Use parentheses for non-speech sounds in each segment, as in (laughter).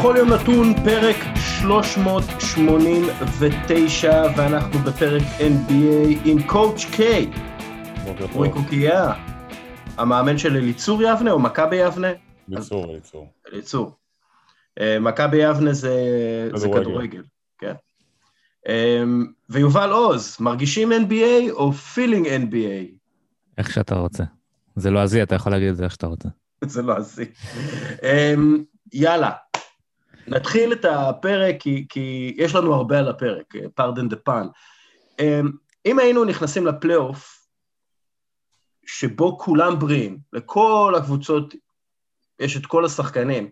בכל יום נתון, פרק 389, ואנחנו בפרק NBA עם קואוצ' קיי. רועי קוקייה, המאמן של אליצור יבנה או מכבי יבנה? אליצור, אליצור. אליצור. אה, מכבי יבנה זה, זה כדורגל, כן. אמ, ויובל עוז, מרגישים NBA או פילינג NBA? איך שאתה רוצה. זה לא הזי, אתה יכול להגיד את זה איך שאתה רוצה. זה לא easy. אמ, יאללה, נתחיל את הפרק, כי, כי יש לנו הרבה על הפרק, pardon the pun. אם היינו נכנסים לפלייאוף, שבו כולם בריאים, לכל הקבוצות יש את כל השחקנים,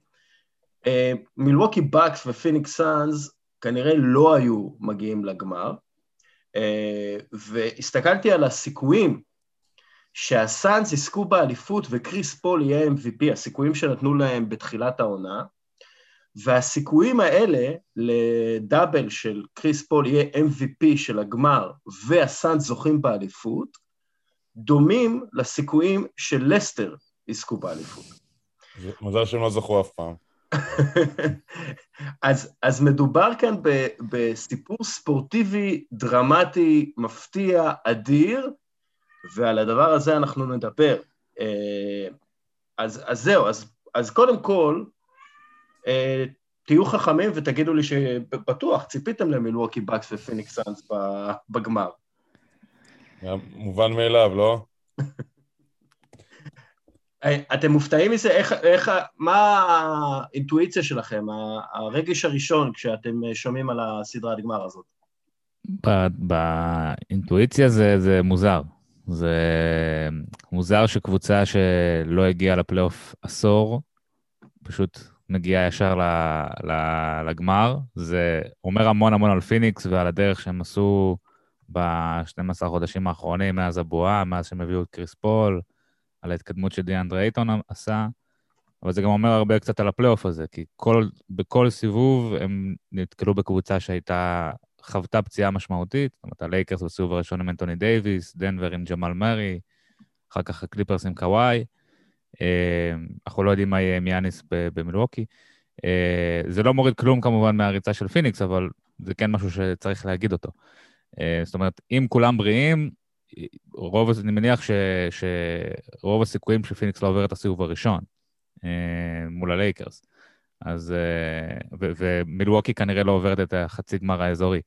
מילווקי בקס ופיניקס סאנס כנראה לא היו מגיעים לגמר, והסתכלתי על הסיכויים שהסאנס יזכו באליפות וקריס פול יהיה MVP, הסיכויים שנתנו להם בתחילת העונה, והסיכויים האלה לדאבל של קריס פול יהיה MVP של הגמר והסאנס זוכים באליפות, דומים לסיכויים של לסטר יזכו באליפות. מזל שהם לא זכו אף פעם. (laughs) אז, אז מדובר כאן ב, בסיפור ספורטיבי, דרמטי, מפתיע, אדיר, ועל הדבר הזה אנחנו נדבר. אה, אז, אז זהו, אז, אז קודם כל, תהיו חכמים ותגידו לי שבטוח ציפיתם למילווקי בקס ופיניקס סאנס בגמר. מובן מאליו, לא? אה, אתם מופתעים מזה? איך, איך, מה האינטואיציה שלכם, הרגש הראשון כשאתם שומעים על הסדרת גמר הזאת? באינטואיציה זה, זה מוזר. זה מוזר שקבוצה שלא הגיעה לפלייאוף עשור, פשוט מגיעה ישר ל, ל, לגמר. זה אומר המון המון על פיניקס ועל הדרך שהם עשו ב-12 חודשים האחרונים, מאז הבועה, מאז שהם הביאו את קריס פול, על ההתקדמות שדיאנדרה אייטון עשה, אבל זה גם אומר הרבה קצת על הפלייאוף הזה, כי כל, בכל סיבוב הם נתקלו בקבוצה שהייתה חוותה פציעה משמעותית, זאת אומרת, הלייקרס בסיבוב הראשון עם אנטוני דייוויס, דנבר עם ג'מאל מרי, אחר כך הקליפרס עם קוואי. אה, אנחנו לא יודעים מה יהיה עם יאניס במילווקי. אה, זה לא מוריד כלום כמובן מהריצה של פיניקס, אבל זה כן משהו שצריך להגיד אותו. אה, זאת אומרת, אם כולם בריאים, רוב, אני מניח ש, שרוב הסיכויים שפיניקס לא עובר את הסיבוב הראשון מול הלייקרס. אז... אה, ומילווקי כנראה לא עוברת את החצי גמר האזורי.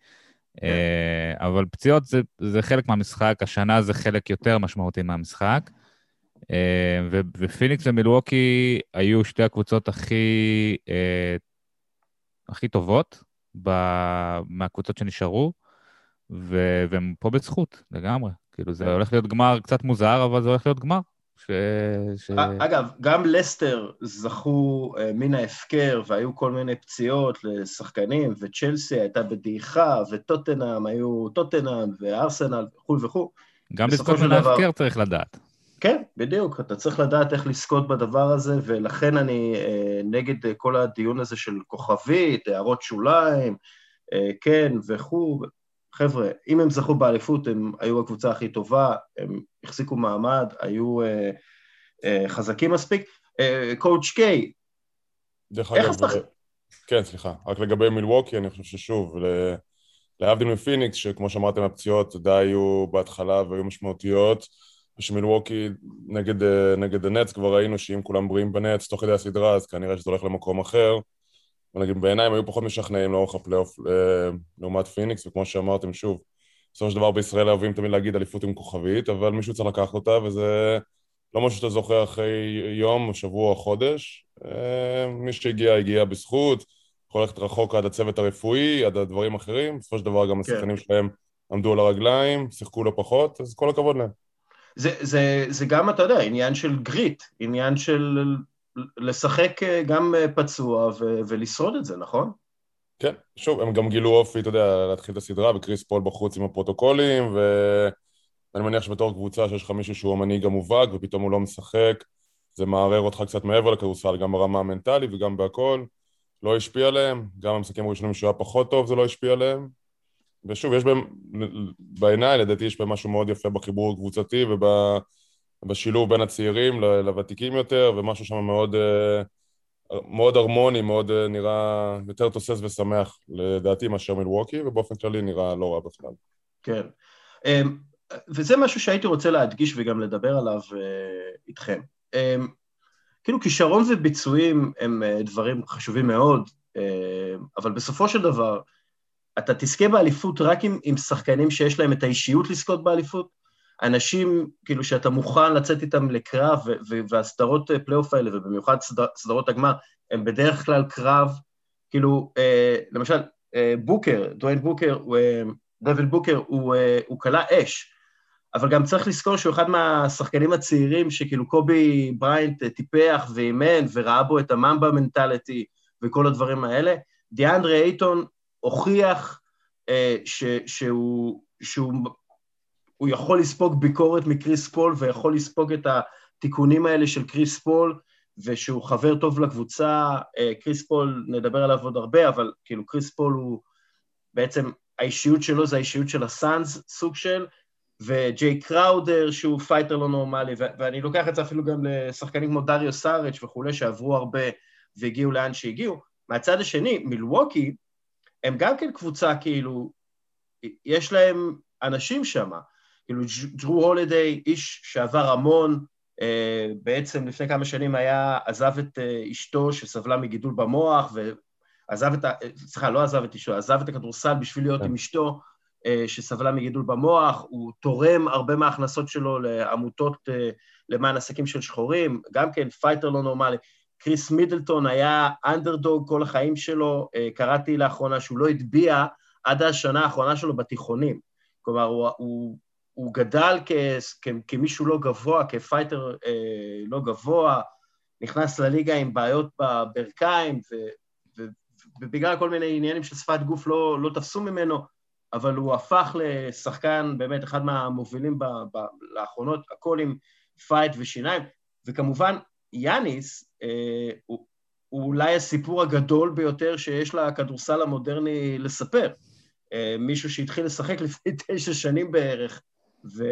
כן. אה, אבל פציעות זה, זה חלק מהמשחק, השנה זה חלק יותר משמעותי מהמשחק. אה, ופיניקס ומילווקי היו שתי הקבוצות הכי, הכי טובות מהקבוצות שנשארו, ו, והם פה בזכות לגמרי. כאילו, זה כן. הולך להיות גמר קצת מוזר, אבל זה הולך להיות גמר. ש... ש... אגב, גם לסטר זכו מן ההפקר והיו כל מיני פציעות לשחקנים, וצ'לסי הייתה בדעיכה, וטוטנאם היו טוטנאם, וארסנל וכו' וכו'. גם לזכות מן ההפקר צריך לדעת. כן, בדיוק, אתה צריך לדעת איך לזכות בדבר הזה, ולכן אני uh, נגד uh, כל הדיון הזה של כוכבית, הערות שוליים, uh, כן וכו'. חבר'ה, אם הם זכו באליפות, הם היו הקבוצה הכי טובה, הם החזיקו מעמד, היו אה, אה, חזקים מספיק. קואצ' אה, קיי, איך השחק... כן, סליחה. רק לגבי מילווקי, אני חושב ששוב, להבדיל מפיניקס, שכמו שאמרתם, הפציעות די היו בהתחלה והיו משמעותיות, ושמילווקי נגד, אה, נגד הנץ כבר ראינו שאם כולם בריאים בנץ תוך כדי הסדרה, אז כנראה שזה הולך למקום אחר. ונגיד בעיניי הם היו פחות משכנעים לאורך הפלייאוף אה, לעומת פיניקס, וכמו שאמרתם שוב, בסופו של דבר בישראל אוהבים תמיד להגיד אליפות עם כוכבית, אבל מישהו צריך לקחת אותה, וזה לא משהו שאתה זוכר אחרי יום, או שבוע או חודש. אה, מי שהגיע, הגיע בזכות, יכול ללכת רחוק עד הצוות הרפואי, עד הדברים האחרים, בסופו של דבר גם כן. השחקנים שלהם עמדו על הרגליים, שיחקו לא פחות, אז כל הכבוד להם. זה, זה, זה גם, אתה יודע, עניין של גריט, עניין של לשחק אה, גם אה, פצוע ו- ולשרוד את זה, נכון? כן, שוב, הם גם גילו אופי, אתה יודע, להתחיל את הסדרה, וקריס פול בחוץ עם הפרוטוקולים, ואני מניח שבתור קבוצה שיש לך מישהו שהוא המנהיג המובהק, ופתאום הוא לא משחק, זה מערער אותך קצת מעבר לכדורסל, גם ברמה המנטלית וגם בהכל. לא השפיע עליהם, גם המשחקים הראשונים שהוא היה פחות טוב, זה לא השפיע עליהם. ושוב, יש בהם, בעיניי, לדעתי יש בהם משהו מאוד יפה בחיבור הקבוצתי ובשילוב בין הצעירים לוותיקים יותר, ומשהו שם מאוד... Uh, מאוד הרמוני, מאוד אה, נראה יותר תוסס ושמח לדעתי מאשר מלווקי, ובאופן כללי נראה לא רע בכלל. כן. אמ, וזה משהו שהייתי רוצה להדגיש וגם לדבר עליו איתכם. אמ, כאילו כישרון וביצועים הם דברים חשובים מאוד, אבל בסופו של דבר, אתה תזכה באליפות רק עם, עם שחקנים שיש להם את האישיות לזכות באליפות, אנשים, כאילו, שאתה מוכן לצאת איתם לקרב, והסדרות פלייאוף האלה, ובמיוחד סדר, סדרות הגמר, הם בדרך כלל קרב, כאילו, אה, למשל, אה, בוקר, דוויין בוקר, אה, דווין בוקר, הוא, אה, הוא כולה אש, אבל גם צריך לזכור שהוא אחד מהשחקנים הצעירים שכאילו קובי בריינט טיפח ואימן וראה בו את הממבה mentality וכל הדברים האלה. דיאנדרי אייטון הוכיח אה, ש, שהוא, שהוא הוא יכול לספוג ביקורת מקריס פול ויכול לספוג את התיקונים האלה של קריס פול ושהוא חבר טוב לקבוצה, אה, קריס פול, נדבר עליו עוד הרבה, אבל כאילו קריס פול הוא בעצם, האישיות שלו זה האישיות של הסאנס, סוג של, וג'יי קראודר שהוא פייטר לא נורמלי, ואני לוקח את זה אפילו גם לשחקנים כמו דריו סארץ' וכולי, שעברו הרבה והגיעו לאן שהגיעו. מהצד השני, מילווקי, הם גם כן קבוצה כאילו, יש להם אנשים שם, כאילו ג'רו הולידיי, איש שעבר המון, אה, בעצם לפני כמה שנים היה, עזב את אה, אשתו שסבלה מגידול במוח, ועזב את ה... סליחה, לא עזב את אשתו, עזב את הכדורסל בשביל להיות עם כן. אשתו אה, שסבלה מגידול במוח, הוא תורם הרבה מההכנסות שלו לעמותות למען עסקים של שחורים, גם כן פייטר לא נורמלי. קריס מידלטון היה אנדרדוג כל החיים שלו, קראתי לאחרונה שהוא לא הטביע עד השנה האחרונה שלו בתיכונים. כלומר, הוא, הוא הוא גדל כ, כ, כמישהו לא גבוה, כפייטר אה, לא גבוה, נכנס לליגה עם בעיות בברכיים, ו, ו, ובגלל כל מיני עניינים של שפת גוף לא, לא תפסו ממנו, אבל הוא הפך לשחקן באמת אחד מהמובילים ב, ב, לאחרונות, הכל עם fight ושיניים, וכמובן יאניס אה, הוא, הוא אולי הסיפור הגדול ביותר שיש לכדורסל המודרני לספר. אה, מישהו שהתחיל לשחק (laughs) לפני תשע שנים בערך, ו,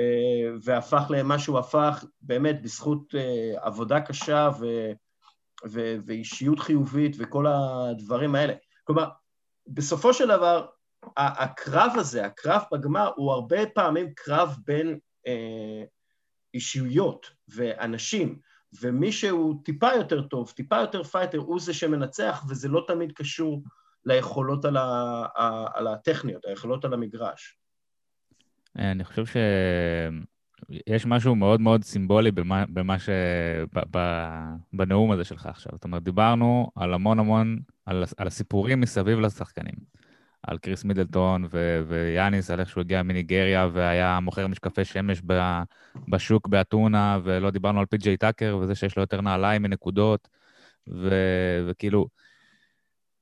והפך למה שהוא הפך באמת בזכות אה, עבודה קשה ו, ו, ואישיות חיובית וכל הדברים האלה. כלומר, בסופו של דבר, הקרב הזה, הקרב בגמר, הוא הרבה פעמים קרב בין אה, אישיויות ואנשים, ומי שהוא טיפה יותר טוב, טיפה יותר פייטר, הוא זה שמנצח, וזה לא תמיד קשור ליכולות על, ה, על הטכניות, היכולות על המגרש. אני חושב שיש משהו מאוד מאוד סימבולי במה, במה ש... ב, ב, בנאום הזה שלך עכשיו. זאת אומרת, דיברנו על המון המון, על, על הסיפורים מסביב לשחקנים. על קריס מידלטון ו- ויאניס, על איך שהוא הגיע מניגריה והיה מוכר משקפי שמש ב- בשוק באתונה, ולא דיברנו על פי.ג'יי טאקר וזה שיש לו יותר נעליים מנקודות, ו- וכאילו,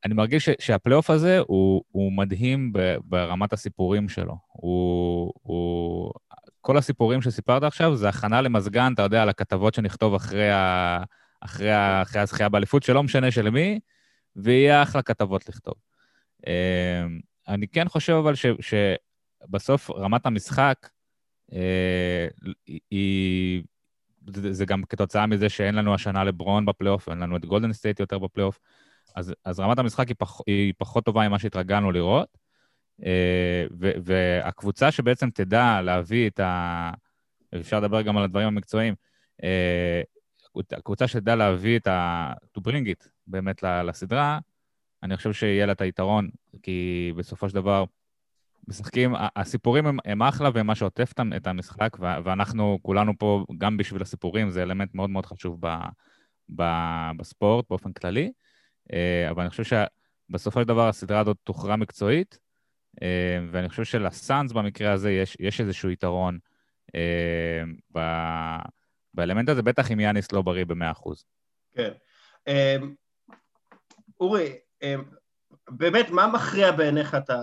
אני מרגיש ש, שהפלייאוף הזה הוא, הוא מדהים ב, ברמת הסיפורים שלו. הוא, הוא... כל הסיפורים שסיפרת עכשיו זה הכנה למזגן, אתה יודע, על הכתבות שנכתוב אחרי, ה... אחרי, ה... אחרי הזכייה באליפות, שלא משנה של מי, ויהיה אחלה כתבות לכתוב. אמ, אני כן חושב אבל ש, שבסוף רמת המשחק אה, היא... זה גם כתוצאה מזה שאין לנו השנה לברון בפלייאוף, אין לנו את גולדן סטייט יותר בפלייאוף. אז, אז רמת המשחק היא, פח, היא פחות טובה ממה שהתרגלנו לראות, אה, ו, והקבוצה שבעצם תדע להביא את ה... אפשר לדבר גם על הדברים המקצועיים, אה, הקבוצה שתדע להביא את ה... to bring it באמת לסדרה, אני חושב שיהיה לה את היתרון, כי בסופו של דבר משחקים, הסיפורים הם, הם אחלה והם מה שעוטף את המשחק, ואנחנו כולנו פה, גם בשביל הסיפורים, זה אלמנט מאוד מאוד חשוב ב, ב, בספורט באופן כללי. אה, אבל אני חושב שבסופו של דבר הסדרה הזאת תוכרע מקצועית, אה, ואני חושב שלסאנס במקרה הזה יש, יש איזשהו יתרון אה, ב, באלמנט הזה, בטח אם יאניס לא בריא ב-100%. כן. אורי, באמת, מה מכריע בעיניך את ה...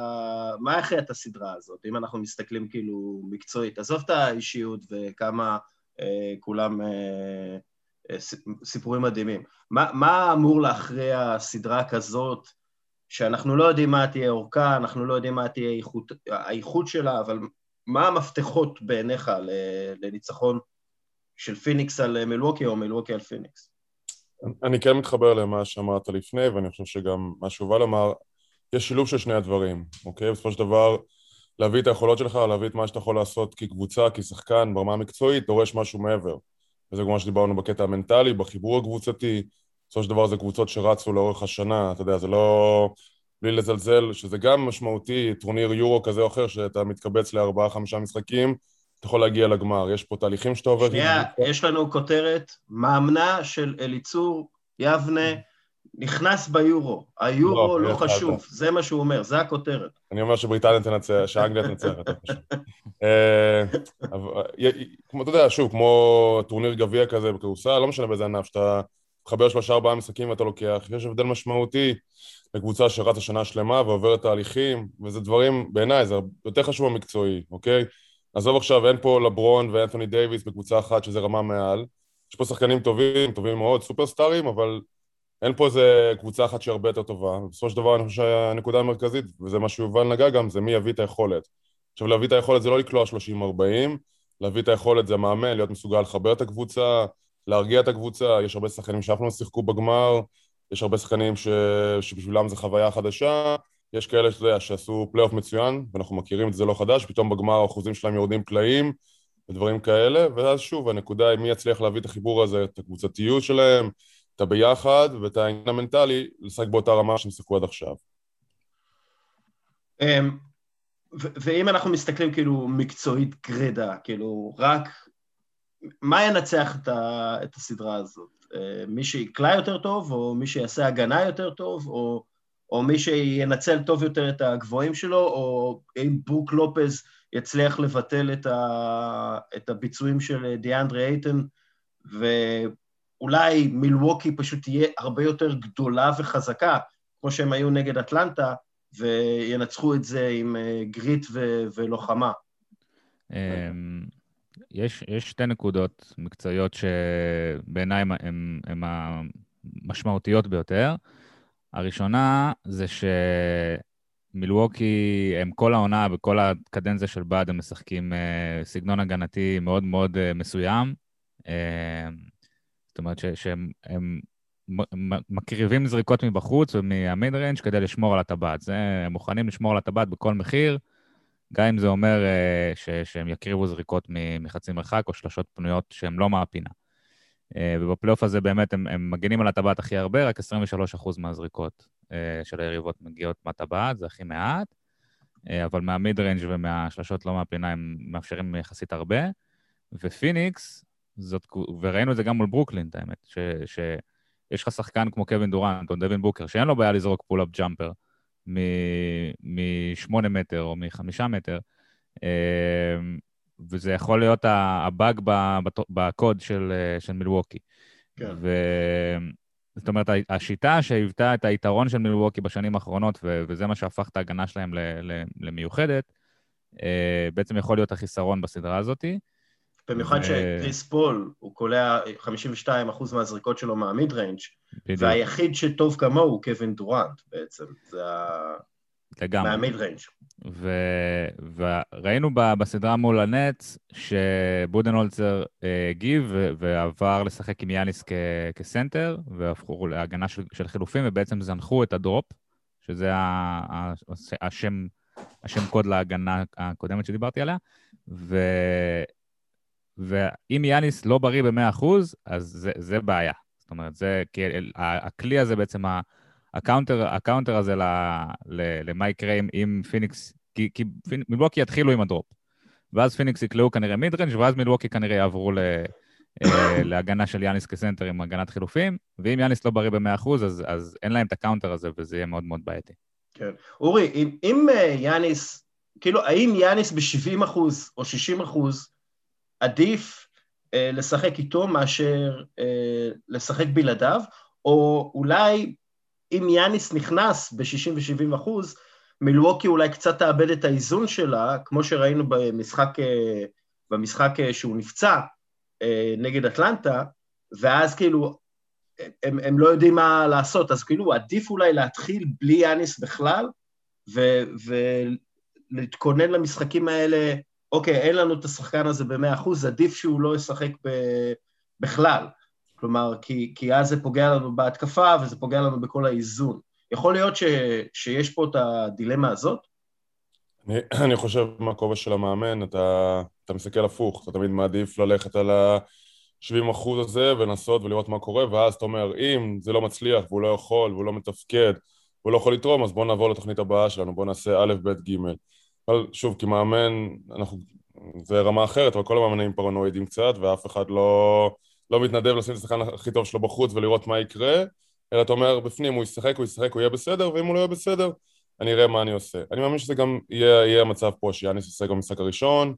מה יכריע את הסדרה הזאת, אם אנחנו מסתכלים כאילו מקצועית? עזוב את האישיות וכמה אה, כולם אה, אה, סיפורים מדהימים. מה, מה אמור להכריע סדרה כזאת, שאנחנו לא יודעים מה תהיה אורכה, אנחנו לא יודעים מה תהיה האיכות, האיכות שלה, אבל מה המפתחות בעיניך לניצחון של פיניקס על מילווקי או מילווקי על פיניקס? אני כן מתחבר למה שאמרת לפני, ואני חושב שגם מה שיובל אמר, יש שילוב של שני הדברים, אוקיי? בסופו של דבר, להביא את היכולות שלך, להביא את מה שאתה יכול לעשות כקבוצה, כשחקן, ברמה המקצועית, דורש משהו מעבר. וזה כמו שדיברנו בקטע המנטלי, בחיבור הקבוצתי, בסופו של דבר זה קבוצות שרצו לאורך השנה, אתה יודע, זה לא... בלי לזלזל, שזה גם משמעותי, טורניר יורו כזה או אחר, שאתה מתקבץ לארבעה, חמישה משחקים, אתה יכול להגיע לגמר. יש פה תהליכים שאתה עובר. שנייה, יש לנו כותרת, מאמנה של אליצור יבנה, נכנס ביורו. היורו לא, לא חשוב, זה מה שהוא אומר, זה הכותרת. אני אומר שבריטניה תנצח, שאנגליה תנצח, יותר פשוט. (laughs) אה, כמו, אתה יודע, שוב, כמו טורניר גביע כזה בכדורסל, לא משנה באיזה ענף, שאתה מחבר שלושה ארבעה משחקים ואתה לוקח, יש הבדל משמעותי לקבוצה שרצה שנה שלמה ועוברת תהליכים, וזה דברים, בעיניי, זה יותר חשוב המקצועי, אוקיי? עזוב עכשיו, אין פה לברון ואנתוני דייוויס בקבוצה אחת שזה רמה מעל. יש פה שחקנים טובים, טובים מאוד, סופרסטארים, אבל אין פה איזה קבוצה אחת שהיא הרבה יותר טובה. בסופו של דבר אני חושב שהנקודה המרכזית, וזה מה שיובל נגע גם, זה מי יביא את היכולת. עכשיו להביא את היכולת זה לא לקלוע 30-40, להביא את היכולת זה מאמן, להיות מסוגל לחבר את הקבוצה, להרגיע את הקבוצה, יש הרבה שחקנים שאף לא שיחקו בגמר, יש הרבה שחקנים ש... שבשבילם זו חוויה חדשה, יש כאלה יודע, שעשו פלייאוף מצוין, ואנחנו מכירים את זה לא חדש, פתאום בגמר האחוזים שלהם יורדים פלאים ודברים כאלה, ואז שוב, הנקודה היא מי יצליח להביא את החיבור הזה, את הקבוצתיות שלהם, את הביחד ואת העניין המנטלי, לשחק באותה רמה שהם שיחקו עד עכשיו. אמ, ואם אנחנו מסתכלים כאילו מקצועית גרידא, כאילו רק מה ינצח את, ה, את הסדרה הזאת? אה, מי שיקלע יותר טוב, או מי שיעשה הגנה יותר טוב, או, או מי שינצל טוב יותר את הגבוהים שלו, או אם ברוק לופז יצליח לבטל את, ה, את הביצועים של דיאנדרי אייטן, ואולי מילווקי פשוט תהיה הרבה יותר גדולה וחזקה, כמו שהם היו נגד אטלנטה, וינצחו את זה עם אה, גריט ו- ולוחמה. אמ, יש, יש שתי נקודות מקצועיות שבעיניי הן המשמעותיות ביותר. הראשונה זה שמילווקי, הם כל העונה, בכל הקדנציה של בד, הם משחקים uh, סגנון הגנתי מאוד מאוד uh, מסוים. Uh, זאת אומרת ש, שהם הם מקריבים זריקות מבחוץ ומהמיד ריינג' כדי לשמור על הטבעת. זה, הם מוכנים לשמור על הטבעת בכל מחיר. גם אם זה אומר uh, ש, שהם יקריבו זריקות מחצי מרחק או שלשות פנויות שהן לא מהפינה. אה, ובפלייאוף הזה באמת הם, הם מגינים על הטבעת הכי הרבה, רק 23% מהזריקות אה, של היריבות מגיעות מהטבעת, זה הכי מעט, אה, אבל מה mid-range ומהשלשות לא מהפינה הם מאפשרים יחסית הרבה. ופיניקס, זאת, וראינו את זה גם מול ברוקלין, את האמת, שיש לך שחקן כמו קווין דורנט או דווין בוקר, שאין לו בעיה לזרוק pull-up jumper, משמונה מטר או מחמישה מטר, וזה יכול להיות הבאג בקוד של, של מילווקי. כן. ו... זאת אומרת, השיטה שהיוותה את היתרון של מילווקי בשנים האחרונות, וזה מה שהפך את ההגנה שלהם למיוחדת, אה, בעצם יכול להיות החיסרון בסדרה הזאתי. במיוחד ו... שקריס פול, הוא קולע 52% מהזריקות שלו מה mid-range, והיחיד שטוב כמוהו הוא קווין דורנט בעצם, זה ה... לגמרי. מה mid-range. ו... וראינו בסדרה מול הנץ שבודנהולצר אה, הגיב. ועבר לשחק עם יאניס כ... כסנטר, והפכו להגנה של... של חילופים, ובעצם זנחו את ה drop, שזה ה... השם, השם קוד להגנה הקודמת שדיברתי עליה, ו... ואם יאניס לא בריא ב-100%, אז זה, זה בעיה. זאת אומרת, זה, כי הכלי הזה בעצם, ה counter, ה counter הזה למה יקרה אם, פיניקס, כי, כי מילווקי יתחילו עם ה drop. ואז פיניקס יקלעו כנראה mid-range ואז מילווקי כנראה יעברו ל, אה, (coughs) להגנה של יאניס כסנטר עם הגנת חילופים, ואם יאניס לא בריא ב-100%, אז, אז אין להם את ה counter הזה, וזה יהיה מאוד מאוד בעייתי. כן. אורי, אם, אם אה, יאניס, כאילו, האם יאניס ב-70% או 60% עדיף אה, לשחק איתו מאשר אה, לשחק בלעדיו, או אולי אם יאניס נכנס ב-60 ו-70 אחוז, מילווקי אולי קצת תאבד את האיזון שלה, כמו שראינו במשחק, אה, במשחק אה, שהוא נפצע אה, נגד אטלנטה, ואז כאילו הם, הם לא יודעים מה לעשות, אז כאילו עדיף אולי להתחיל בלי יאניס בכלל, ולהתכונן למשחקים האלה אוקיי, אין לנו את השחקן הזה ב-100%, עדיף שהוא לא ישחק ב... בכלל. כלומר, כי, כי אז זה פוגע לנו בהתקפה וזה פוגע לנו בכל האיזון. יכול להיות ש, שיש פה את הדילמה הזאת? אני, (clears throat) אני חושב מהכובע של המאמן, אתה, אתה מסתכל הפוך, אתה תמיד מעדיף ללכת על ה-70% הזה ולנסות ולראות מה קורה, ואז אתה אומר, אם זה לא מצליח והוא לא יכול והוא לא מתפקד והוא לא יכול לתרום, אז בואו נעבור לתוכנית הבאה שלנו, בואו נעשה א', ב', ג'. אבל שוב, כמאמן, אנחנו, זה רמה אחרת, אבל כל המאמנים פרנואידים קצת, ואף אחד לא, לא מתנדב לשים את השחקן הכי טוב שלו בחוץ ולראות מה יקרה, אלא אתה אומר, בפנים הוא ישחק, הוא ישחק, הוא יהיה בסדר, ואם הוא לא יהיה בסדר, אני אראה מה אני עושה. אני מאמין שזה גם יהיה, יהיה המצב פה, שיאניס ישחק במשחק הראשון,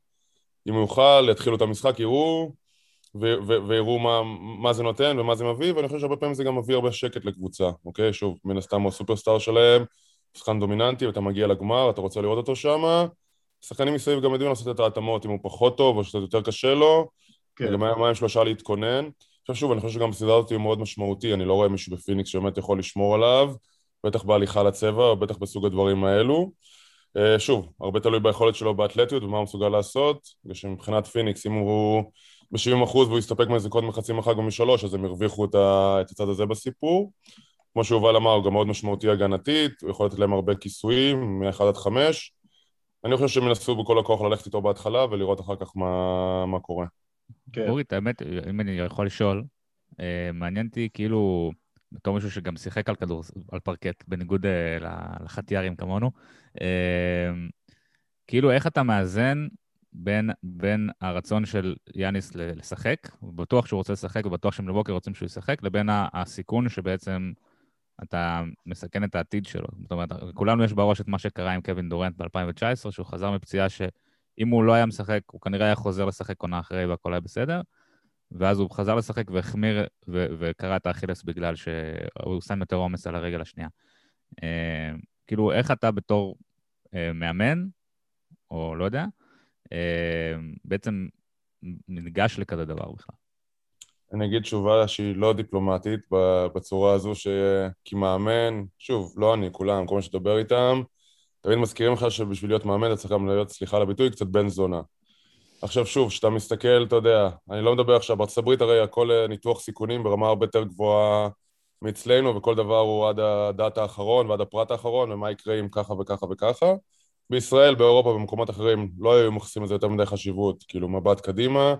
אם הוא יוכל, יתחילו את המשחק, יראו, ויראו מה, מה זה נותן ומה זה מביא, ואני חושב שהרבה פעמים זה גם מביא הרבה שקט לקבוצה, אוקיי? שוב, מן הסתם הוא הסופרסטאר שלהם, שחקן דומיננטי, ואתה מגיע לגמר, אתה רוצה לראות אותו שם, שחקנים מסביב גם יודעים לעשות את ההתאמות, אם הוא פחות טוב או שקצת יותר קשה לו, כן. גם היה שלושה להתכונן. עכשיו שוב, אני חושב שגם בסדרה הזאת הוא מאוד משמעותי, אני לא רואה מישהו בפיניקס שבאמת יכול לשמור עליו, בטח בהליכה לצבע, בטח בסוג הדברים האלו. אה, שוב, הרבה תלוי ביכולת שלו באתלטיות ומה הוא מסוגל לעשות, ושמבחינת פיניקס, אם הוא ב-70% והוא יסתפק כל הזמן מחצי מרחק או משלוש, אז הם הרוויחו את, הצד הזה בסיפור. כמו שיובל אמר, הוא גם מאוד משמעותי הגנתית, הוא יכול לתת להם הרבה כיסויים, מ-1 עד 5. אני חושב שהם ינסו בכל הכוח ללכת איתו בהתחלה ולראות אחר כך מה, מה קורה. כן. אורית, האמת, אם אני יכול לשאול, אה, מעניין אותי כאילו, בתור מישהו שגם שיחק על כדור, על פרקט, בניגוד אה, לחטיארים כמונו, אה, כאילו איך אתה מאזן בין, בין הרצון של יאניס לשחק, בטוח שהוא רוצה לשחק ובטוח שמלבוקר רוצים שהוא ישחק, לבין הסיכון שבעצם אתה מסכן את העתיד שלו. זאת אומרת, לכולנו יש בראש את מה שקרה עם קווין דורנט ב-2019, שהוא חזר מפציעה שאם הוא לא היה משחק, הוא כנראה היה חוזר לשחק עונה אחרי והכל היה בסדר, ואז הוא חזר לשחק והחמיר ו- וקרע את האכילס בגלל שהוא שם יותר עומס על הרגל השנייה. אה, כאילו, איך אתה בתור אה, מאמן, או לא יודע, אה, בעצם ניגש לכזה דבר בכלל? אני אגיד תשובה שהיא לא דיפלומטית בצורה הזו שכמאמן, שוב, לא אני, כולם, כל מי שתדבר איתם, תמיד מזכירים לך שבשביל להיות מאמן אתה צריך גם להיות, סליחה על הביטוי, קצת בן זונה. עכשיו שוב, כשאתה מסתכל, אתה יודע, אני לא מדבר עכשיו, בארצות הברית הרי הכל אה, ניתוח סיכונים ברמה הרבה יותר גבוהה מאצלנו, וכל דבר הוא עד הדאטה האחרון ועד הפרט האחרון, ומה יקרה אם ככה וככה וככה. בישראל, באירופה, במקומות אחרים, לא היו מייחסים לזה יותר מדי חשיבות, כאילו מבט קדימה,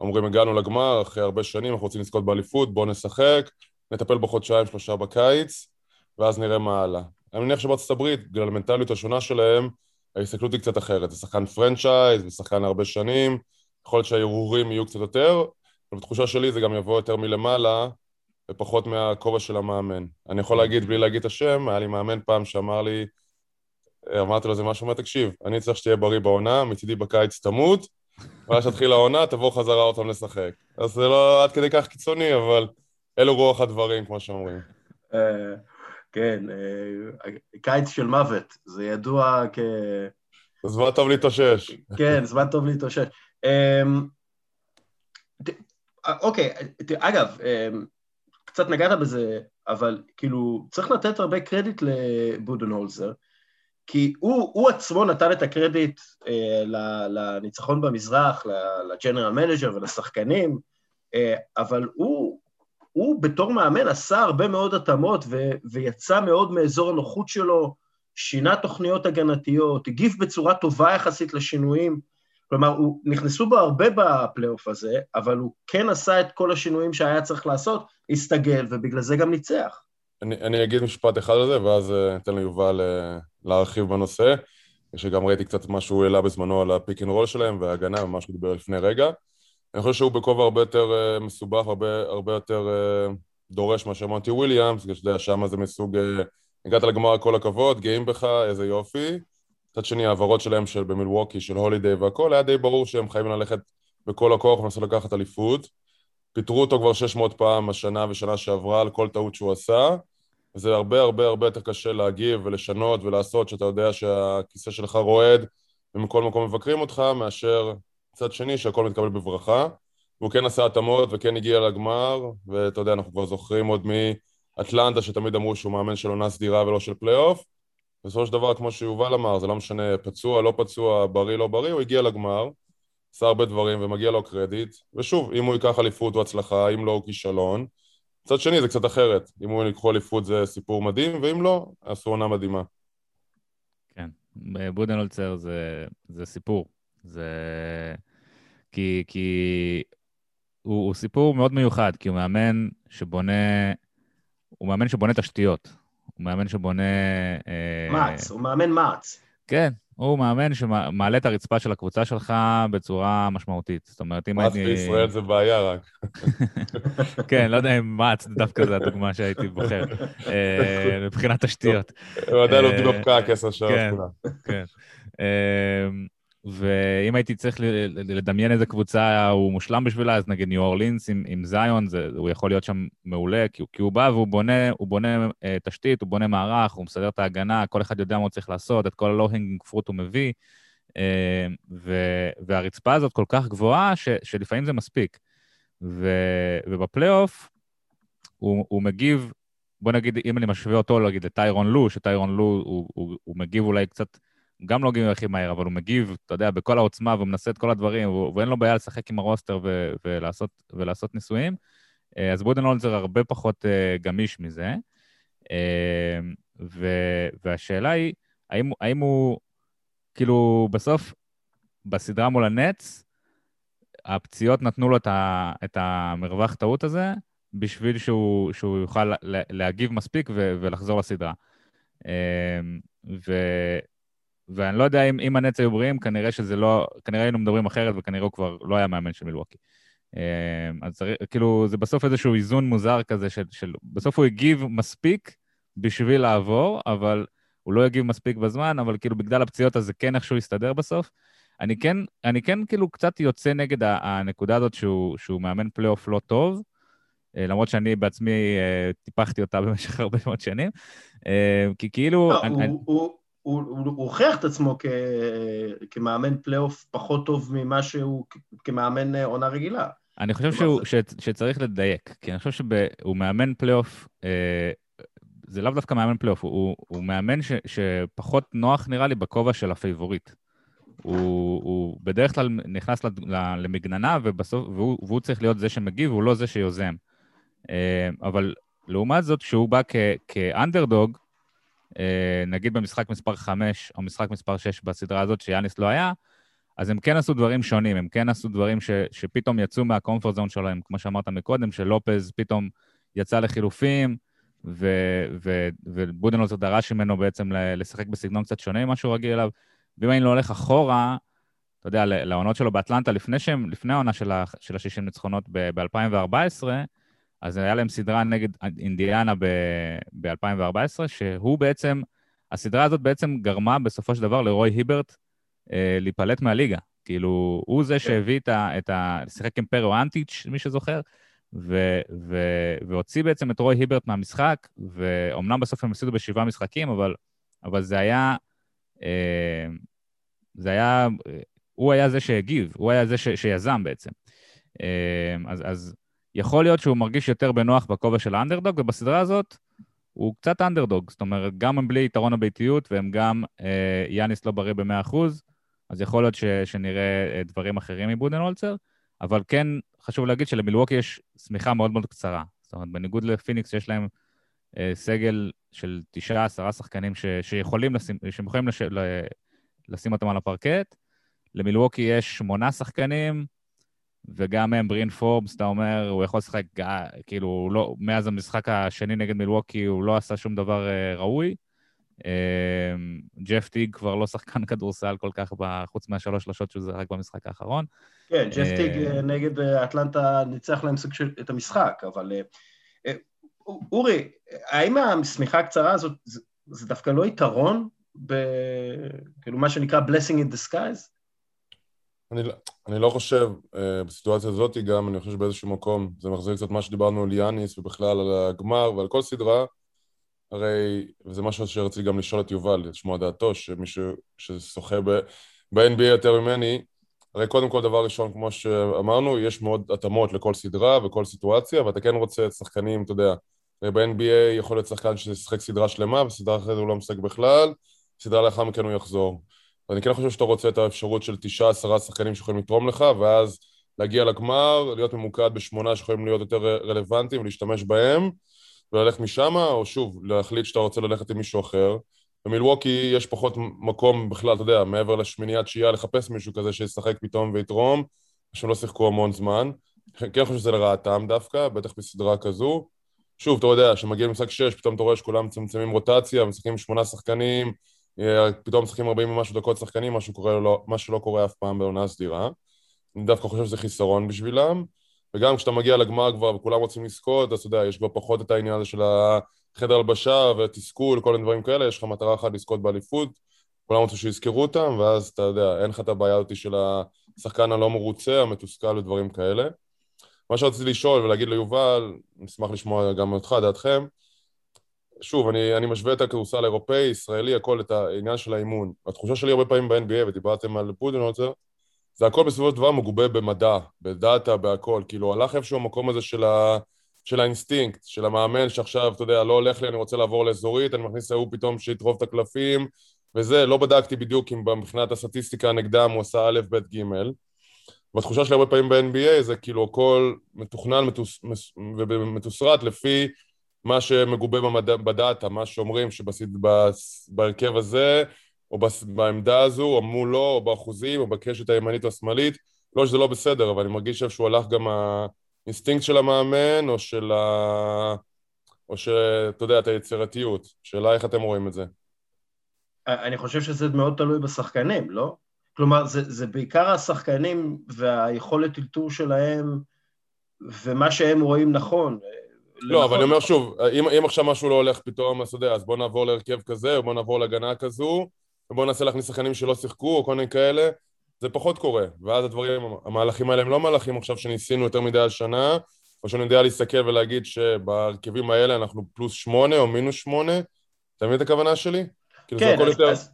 אומרים הגענו לגמר, אחרי הרבה שנים אנחנו רוצים לזכות באליפות, בואו נשחק, נטפל בו חודשיים שלושה בקיץ, ואז נראה מה הלאה. אני מניח שבארצות הברית, בגלל המנטליות השונה שלהם, ההסתכלות היא קצת אחרת. זה שחקן פרנצ'ייז, זה שחקן הרבה שנים, יכול להיות שהערעורים יהיו קצת יותר, אבל בתחושה שלי זה גם יבוא יותר מלמעלה, ופחות מהכובע של המאמן. אני יכול להגיד, בלי להגיד את השם, היה לי מאמן פעם שאמר לי, אמרתי לו זה משהו, אומר, תקשיב, אני צריך שתהיה בריא בעונה, מצידי בקיץ תמות, ואז שתתחיל העונה, תבוא חזרה עוד פעם לשחק. אז זה לא עד כדי כך קיצוני, אבל אלו רוח הדברים, כמו שאומרים. אה, כן, אה, קיץ של מוות, זה ידוע כ... זמן טוב להתאושש. כן, זמן טוב להתאושש. אמ, אוקיי, אגב, אמ, קצת נגעת בזה, אבל כאילו, צריך לתת הרבה קרדיט לבודנהולזר, כי הוא, הוא עצמו נתן את הקרדיט אה, לניצחון במזרח, ל general manager ולשחקנים, אה, אבל הוא, הוא בתור מאמן עשה הרבה מאוד התאמות ו, ויצא מאוד מאזור הנוחות שלו, שינה תוכניות הגנתיות, הגיב בצורה טובה יחסית לשינויים, כלומר, הוא, נכנסו בו הרבה בפלייאוף הזה, אבל הוא כן עשה את כל השינויים שהיה צריך לעשות, הסתגל, ובגלל זה גם ניצח. אני, אני אגיד משפט אחד על זה, ואז אה, אתן ליובל uh, להרחיב בנושא, שגם ראיתי קצת מה שהוא העלה בזמנו על ה pick and roll שלהם וההגנה ומה שהוא דיבר לפני רגע. אני חושב שהוא בכובע הרבה יותר uh, מסובך, הרבה, הרבה יותר uh, דורש מאשר מונטי וויליאמס, כי שאתה יודע, שם זה מסוג... Uh, הגעת לגמר, כל הכבוד, גאים בך, איזה יופי. מצד שני, העברות שלהם של במילווקי, של הולידיי והכל, היה די ברור שהם חייבים ללכת בכל הכוח ולנסות לקחת אליפות. פיטרו אותו כבר 600 פעם השנה ושנה שעברה על כל טעות שהוא עשה. וזה הרבה הרבה הרבה יותר קשה להגיב ולשנות ולעשות, שאתה יודע שהכיסא שלך רועד ומכל מקום מבקרים אותך, מאשר צד שני שהכל מתקבל בברכה. והוא כן עשה התאמות וכן הגיע לגמר, ואתה יודע, אנחנו כבר זוכרים עוד מאטלנטה, שתמיד אמרו שהוא מאמן של עונה סדירה ולא של פלייאוף. בסופו של דבר, כמו שיובל אמר, זה לא משנה פצוע, לא פצוע, בריא, לא בריא, הוא הגיע לגמר. עשה הרבה דברים ומגיע לו קרדיט, ושוב, אם הוא ייקח אליפות הוא הצלחה, אם לא הוא כישלון. מצד שני זה קצת אחרת, אם הוא ייקחו אליפות זה סיפור מדהים, ואם לא, עשו עונה מדהימה. כן, בודנולצר זה, זה סיפור. זה... כי, כי הוא, הוא סיפור מאוד מיוחד, כי הוא מאמן שבונה, הוא מאמן שבונה תשתיות. הוא מאמן שבונה... אה, מעץ, הוא מאמן מע"ץ. כן, הוא מאמן שמעלה את הרצפה של הקבוצה שלך בצורה משמעותית. זאת אומרת, אם הייתי... מע"ץ בישראל זה בעיה רק. (laughs) כן, לא יודע אם מע"ץ דווקא זו הדוגמה שהייתי בוחר, אה, מבחינת תשתיות. הוא עדיין עובדים בפקק עשר שעות. כן, כן. ואם הייתי צריך לדמיין איזה קבוצה הוא מושלם בשבילה, אז נגיד ניו אורלינס עם, עם זיון, זה, הוא יכול להיות שם מעולה, כי, כי הוא בא והוא בונה, הוא בונה אה, תשתית, הוא בונה מערך, הוא מסדר את ההגנה, כל אחד יודע מה הוא צריך לעשות, את כל ה low-hanging fruit הוא מביא, אה, ו, והרצפה הזאת כל כך גבוהה, ש, שלפעמים זה מספיק. ו, ובפלייאוף הוא, הוא מגיב, בוא נגיד, אם אני משווה אותו, נגיד, לטיירון לו, שטיירון לו הוא, הוא, הוא מגיב אולי קצת... גם לא מגיב הכי מהר, אבל הוא מגיב, אתה יודע, בכל העוצמה ומנסה את כל הדברים, ואין לו בעיה לשחק עם הרוסטר ו- ולעשות, ולעשות ניסויים. אה, אז בודנהולזר הרבה פחות uh, גמיש מזה. Uh, ו- והשאלה היא, האם, האם הוא, כאילו, בסוף, בסדרה מול הנץ, הפציעות נתנו לו את, ה- את המרווח טעות הזה, בשביל שהוא, שהוא יוכל להגיב מספיק ו- ולחזור לסדרה. ו... ואני לא יודע אם, אם הנץ היו בריאים, כנראה שזה לא, כנראה היינו מדברים אחרת וכנראה הוא כבר לא היה מאמן של מילווקי. אה, אז צריך, כאילו, זה בסוף איזשהו איזון מוזר כזה של, של... בסוף הוא הגיב מספיק בשביל לעבור, אבל הוא לא הגיב מספיק בזמן, אבל כאילו בגלל הפציעות הזה כן איכשהו יסתדר בסוף. אני כן, אני כן כאילו קצת יוצא נגד הנקודה הזאת שהוא, שהוא מאמן פלייאוף לא טוב, אה, למרות שאני בעצמי אה, טיפחתי אותה (laughs) במשך הרבה מאוד שנים. כי כאילו... לא, אני, הוא, אני... הוא, הוא, הוא הוכיח את עצמו כ, כמאמן פלייאוף פחות טוב ממה שהוא כמאמן עונה רגילה. אני חושב שהוא, ש, שצריך לדייק, כי אני חושב שהוא מאמן פלייאוף, אה, זה לאו דווקא מאמן פלייאוף, הוא, הוא מאמן ש, שפחות נוח נראה לי בכובע של ה favorite. הוא, הוא בדרך כלל נכנס למגננה ובסוף, והוא, והוא צריך להיות זה שמגיב, הוא לא זה שיוזם. אה, אבל לעומת זאת, כשהוא בא כ, כאנדרדוג, נגיד במשחק מספר 5 או משחק מספר 6 בסדרה הזאת, שיאניס לא היה, אז הם כן עשו דברים שונים, הם כן עשו דברים ש, שפתאום יצאו מה comfort zone שלהם, כמו שאמרת מקודם, שלופז פתאום יצא לחילופים, ובודנולצר דרש ממנו בעצם לשחק בסגנון קצת שונה ממה שהוא רגיל אליו. ואם אני לא הולך אחורה, אתה יודע, לעונות שלו באטלנטה, לפני, שהם, לפני העונה של ה-60 ניצחונות ב-2014, אז היה להם סדרה נגד אינדיאנה ב-2014, שהוא בעצם, הסדרה הזאת בעצם גרמה בסופו של דבר לרוי היברט אה, להיפלט מהליגה. כאילו, הוא זה כן. שהביא את ה... את ה שיחק עם פרו אנטיץ', מי שזוכר, ו, ו, והוציא בעצם את רוי היברט מהמשחק, ואומנם בסוף הם הפסידו בשבעה משחקים, אבל, אבל זה היה... אה, זה היה... הוא היה זה שהגיב, הוא היה זה ש, שיזם בעצם. אה, אז, אז יכול להיות שהוא מרגיש יותר בנוח בכובע של האנדרדוג, ובסדרה הזאת הוא קצת אנדרדוג. זאת אומרת, גם הם בלי יתרון הביתיות, והם גם אה, יאניס לא בריא ב-100%, אז יכול להיות ש, שנראה אה, דברים אחרים מבודנולצר, אבל כן חשוב להגיד שלמילווקי יש שמיכה מאוד מאוד קצרה. זאת אומרת, בניגוד לפיניקס, שיש להם אה, סגל של תשעה, עשרה שחקנים ש, שיכולים לשים, שהם יכולים לש, לשים אותם על הפרקט, למילווקי יש שמונה שחקנים, וגם הם, ברין פורבס, אתה אומר, הוא יכול לשחק, כאילו, לא, מאז המשחק השני נגד מילווקי הוא לא עשה שום דבר uh, ראוי. Uh, ג'ף טיג כבר לא שחקן (laughs) כדורסל כל כך, חוץ מהשלוש שלושות שהוא זרק במשחק האחרון. כן, ג'ף טיג uh, נגד אטלנטה ניצח להם סוג של את המשחק, אבל... Uh, אורי, האם השמיכה הקצרה הזאת, זה, זה דווקא לא יתרון, ב... כאילו מה שנקרא blessing in disguise? אני, לא, אני לא חושב, uh, בסיטואציה הזאת גם, אני חושב שבאיזשהו מקום זה מחזיר קצת מה שדיברנו על יאניס ובכלל על הגמר ועל כל סדרה, הרי, וזה משהו שרציתי גם לשאול את יובל, לשמוע דעתו, שמישהו ששוחה ב-NBA יותר ממני, הרי קודם כל, דבר ראשון, כמו שאמרנו, יש מאוד התאמות לכל סדרה וכל סיטואציה, ואתה כן רוצה שחקנים, אתה יודע, ב-NBA יכול להיות שחקן שישחק סדרה שלמה, וסדרה אחרת הוא לא משחק בכלל, סדרה לאחר מכן הוא יחזור. אני כן חושב שאתה רוצה את האפשרות של תשעה, עשרה שחקנים שיכולים לתרום לך, ואז להגיע לגמר, להיות ממוקד בשמונה שיכולים להיות יותר רלוונטיים ולהשתמש בהם, וללכת משם, או שוב, להחליט שאתה רוצה ללכת עם מישהו אחר. במילווקי יש פחות מקום בכלל, אתה יודע, מעבר לשמיניית שהייה, לחפש מישהו כזה שישחק פתאום ויתרום, שהם לא שיחקו המון זמן. (laughs) כן חושב שזה לרעתם דווקא, בטח בסדרה כזו. שוב, אתה יודע, כשמגיע למשחק 6, פתאום אתה רואה שכולם מצמצמים רוטציה, משחקים שמונה שחקנים, פתאום משחקים 40 ומשהו דקות שחקנים, משהו קורה, לא, מה שלא קורה אף פעם בעונה סדירה. אני דווקא חושב שזה חיסרון בשבילם. וגם כשאתה מגיע לגמר כבר וכולם רוצים לזכות, אז אתה יודע, יש כבר פחות את העניין הזה של החדר הלבשה ותסכול, כל מיני דברים כאלה, יש לך מטרה אחת לזכות באליפות, כולם רוצים שיזכרו אותם, ואז אתה יודע, אין לך את הבעיה הזאת של השחקן הלא מרוצה, המתוסכל ודברים כאלה. מה שרציתי לשאול ולהגיד ליובל, נשמח לשמוע גם אותך, דעתכם, שוב, אני, אני משווה את הכדורסל האירופאי, ישראלי, הכל, את העניין של האימון. התחושה שלי הרבה פעמים ב-NBA, ודיברתם על בודנהולצר, זה הכל בסופו של דבר מגובה במדע, בדאטה, בהכל. כאילו, הלך איפשהו המקום הזה של, ה, של האינסטינקט, של המאמן שעכשיו, אתה יודע, לא הולך לי, אני רוצה לעבור לאזורית, אני מכניס ההוא פתאום שיטרוף את הקלפים, וזה, לא בדקתי בדיוק אם מבחינת הסטטיסטיקה נגדם הוא עשה א', ב', ג', והתחושה שלי הרבה פעמים ב-NBA זה כאילו הכל מתוכנן מתוס, ומתוסרט לפי מה שמגובה במדע, בדאטה, מה שאומרים שבהרכב הזה, או בעמדה הזו, או מולו, או באחוזים, או בקשת הימנית או השמאלית, לא שזה לא בסדר, אבל אני מרגיש שאיפשהו הלך גם האינסטינקט של המאמן, או של ה... או שאתה יודע, את היצירתיות. שאלה איך אתם רואים את זה. אני חושב שזה מאוד תלוי בשחקנים, לא? כלומר, זה, זה בעיקר השחקנים והיכולת אלתור שלהם ומה שהם רואים נכון. לא, אבל אני אומר שוב, אם, אם עכשיו משהו לא הולך פתאום, אז אתה יודע, אז בוא נעבור להרכב כזה, או בוא נעבור להגנה כזו, ובוא ננסה להכניס שחקנים שלא שיחקו, או כל מיני כאלה, זה פחות קורה. ואז הדברים, המהלכים האלה הם לא מהלכים עכשיו שניסינו יותר מדי על שנה, או שאני יודע להסתכל ולהגיד שבהרכבים האלה אנחנו פלוס שמונה או מינוס שמונה. אתה מבין את הכוונה שלי? כאילו, כן, אז, יותר... אז,